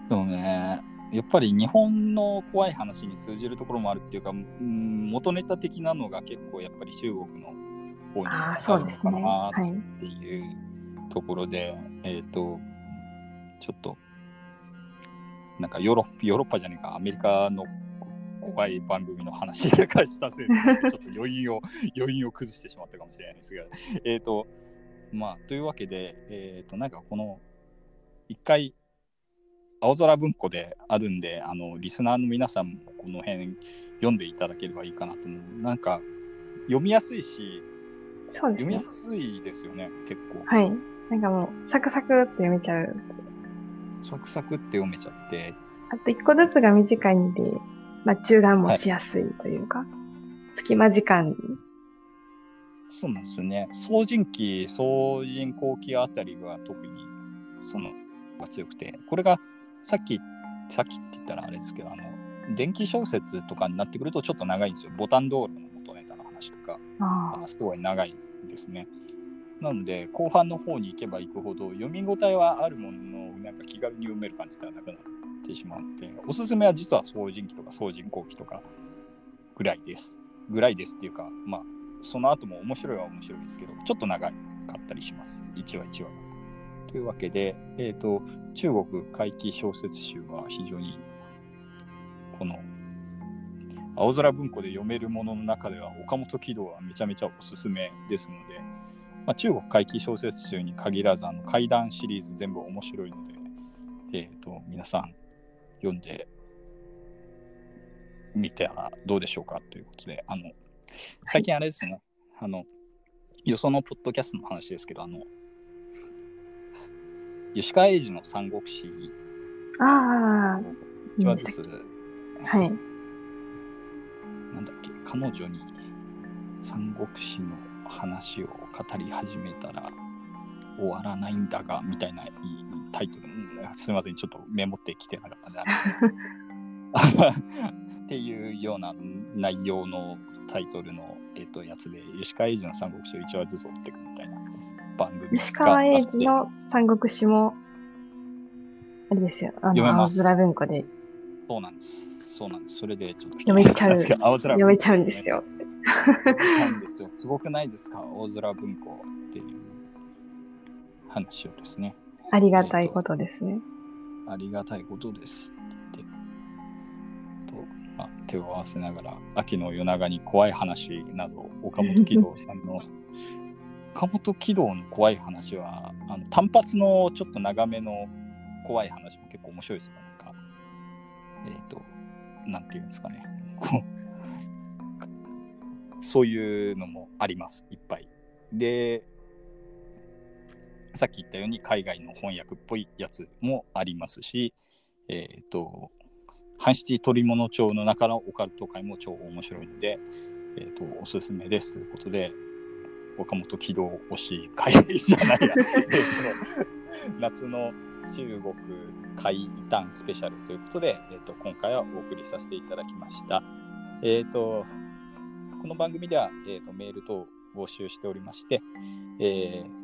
Speaker 1: でもね、やっぱり日本の怖い話に通じるところもあるっていうか、うん元ネタ的なのが結構やっぱり中国の方に
Speaker 2: あ
Speaker 1: るの。かなっ
Speaker 2: はい。
Speaker 1: ていうところで、えっ、と、ちょっと、なんかヨーロッパ、ヨーロッパじゃねえか、アメリカの怖い番組の話で返したせいで、ちょっと余韻を、余韻を崩してしまったかもしれないですが、えっ、と、まあ、というわけで、えっ、と、なんかこの、一回、青空文庫であるんで、あの、リスナーの皆さんもこの辺読んでいただければいいかなと思う。なんか、読みやすいし、
Speaker 2: ね
Speaker 1: 読みや。すいですよね、結構。
Speaker 2: はい。なんかもう、サクサクって読めちゃう。
Speaker 1: サクサクって読めちゃって、
Speaker 2: あと一個ずつが短いんで、まあ中断もしやすいというか、隙間時間に。
Speaker 1: そうなんですよね。総人気、総人口期あたりが特にそのが強くて、これがさっき、さっきって言ったらあれですけど、あの、電気小説とかになってくるとちょっと長いんですよ。ボタン道路の元ネタの話とか、
Speaker 2: あ
Speaker 1: あすごい長いですね。なので、後半の方に行けば行くほど、読み応えはあるものの、なんか気軽に読める感じではなくなってしまうので、おすすめは実は送人機とか送人後期とかぐらいです。ぐらいですっていうか、まあ、その後も面白いは面白いですけど、ちょっと長かったりします。1話1話。というわけで、えっ、と、中国怪奇小説集は非常に、この、青空文庫で読めるものの中では、岡本喜道はめちゃめちゃおすすめですので、まあ、中国怪奇小説集に限らず、あの怪談シリーズ全部面白いので、えっ、と、皆さん読んでみてはどうでしょうかということで、あの、最近あれですね、あの、よそのポッドキャストの話ですけど、あの、吉川英治の三国志、
Speaker 2: あ。ああ。
Speaker 1: 一話ずつ、
Speaker 2: はい。
Speaker 1: なんだっけ、彼女に三国志の話を語り始めたら終わらないんだが、みたいなタイトル、うんすみません、ちょっとメモってきてなかったんで っていうような内容のタイトルの、えっとやつで、吉川英治の三国志を一話ずつ追っていくみたいな番組があって。
Speaker 2: 石川英治の三国志も、あれですよ。あの、青空文庫で
Speaker 1: そうなんです。そうなんです。それでちょっと
Speaker 2: 読めちゃう読めちゃうんですよ。
Speaker 1: 読めちゃうんですよ。すごくないですか？青空文庫っていう話をですね。
Speaker 2: ありがたいことですね。
Speaker 1: ありがたいことですって。とまあ、手を合わせながら、秋の夜長に怖い話など、岡本喜道さんの 岡本喜道の怖い話は、あの単発のちょっと長めの怖い話も結構面白いですよ。なんか、えっ、と、なんていうんですかね。そういうのもあります、いっぱい。で、さっき言ったように海外の翻訳っぽいやつもありますし、えっ、と、半七鳥物帳の中のオカルト界も超面白いので、えっ、と、おすすめですということで、岡本喜道推し会じゃないや、えーと夏の中国怪異談スペシャルということで、えー、と今回はお送りさせていただきました。えっ、と、この番組では、えー、とメール等を募集しておりまして、えー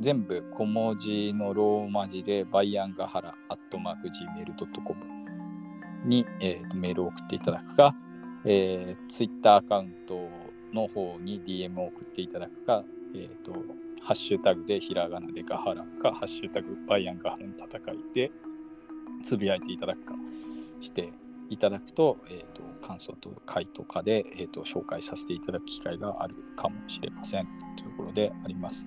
Speaker 1: 全部小文字のローマ字でバイアンガハラアットマーク Gmail.com に、えーとメールを送っていただくか、えー、Twitter アカウントの方に DM を送っていただくか、えー、とハッシュタグでひらがなでガハラか、ハッシュタグバイアンガハラの戦いでつぶやいていただくかしていただくと、えー、と感想と回とかで、えー、と紹介させていただく機会があるかもしれませんというところであります。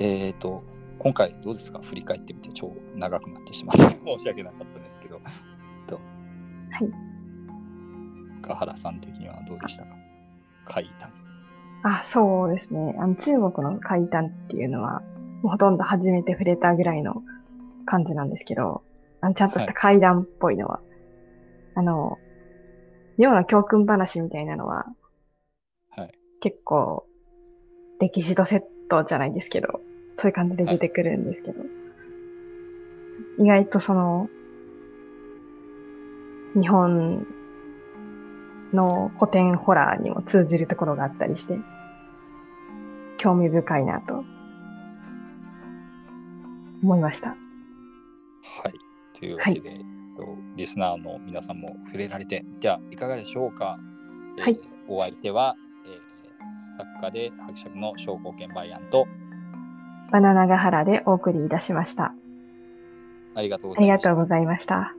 Speaker 1: えっ、と、今回どうですか？振り返ってみて超長くなってしまって 申し訳なかったですけど、と
Speaker 2: はい。
Speaker 1: ガハラさん的にはどうでしたか？怪談。
Speaker 2: あ、そうですね。あの、中国の怪談っていうのは、もうほとんど初めて触れたぐらいの感じなんですけど、あのちゃんとした怪談っぽいのは、あの、妙な教訓話みたいなのは、
Speaker 1: はい。
Speaker 2: 結構、歴史とセットじゃないですけど、そういう感じで出てくるんですけど、意外とその、日本の古典ホラーにも通じるところがあったりして、興味深いなと思いました。
Speaker 1: はい。というわけで、えっと、リスナーの皆さんも触れられて、ではいかがでしょうか、えー
Speaker 2: はい。
Speaker 1: お相手は、えー作家で伯爵の商工券バイアンと、
Speaker 2: バナナガハラでお送りいたしました。
Speaker 1: あり。
Speaker 2: がとうございました。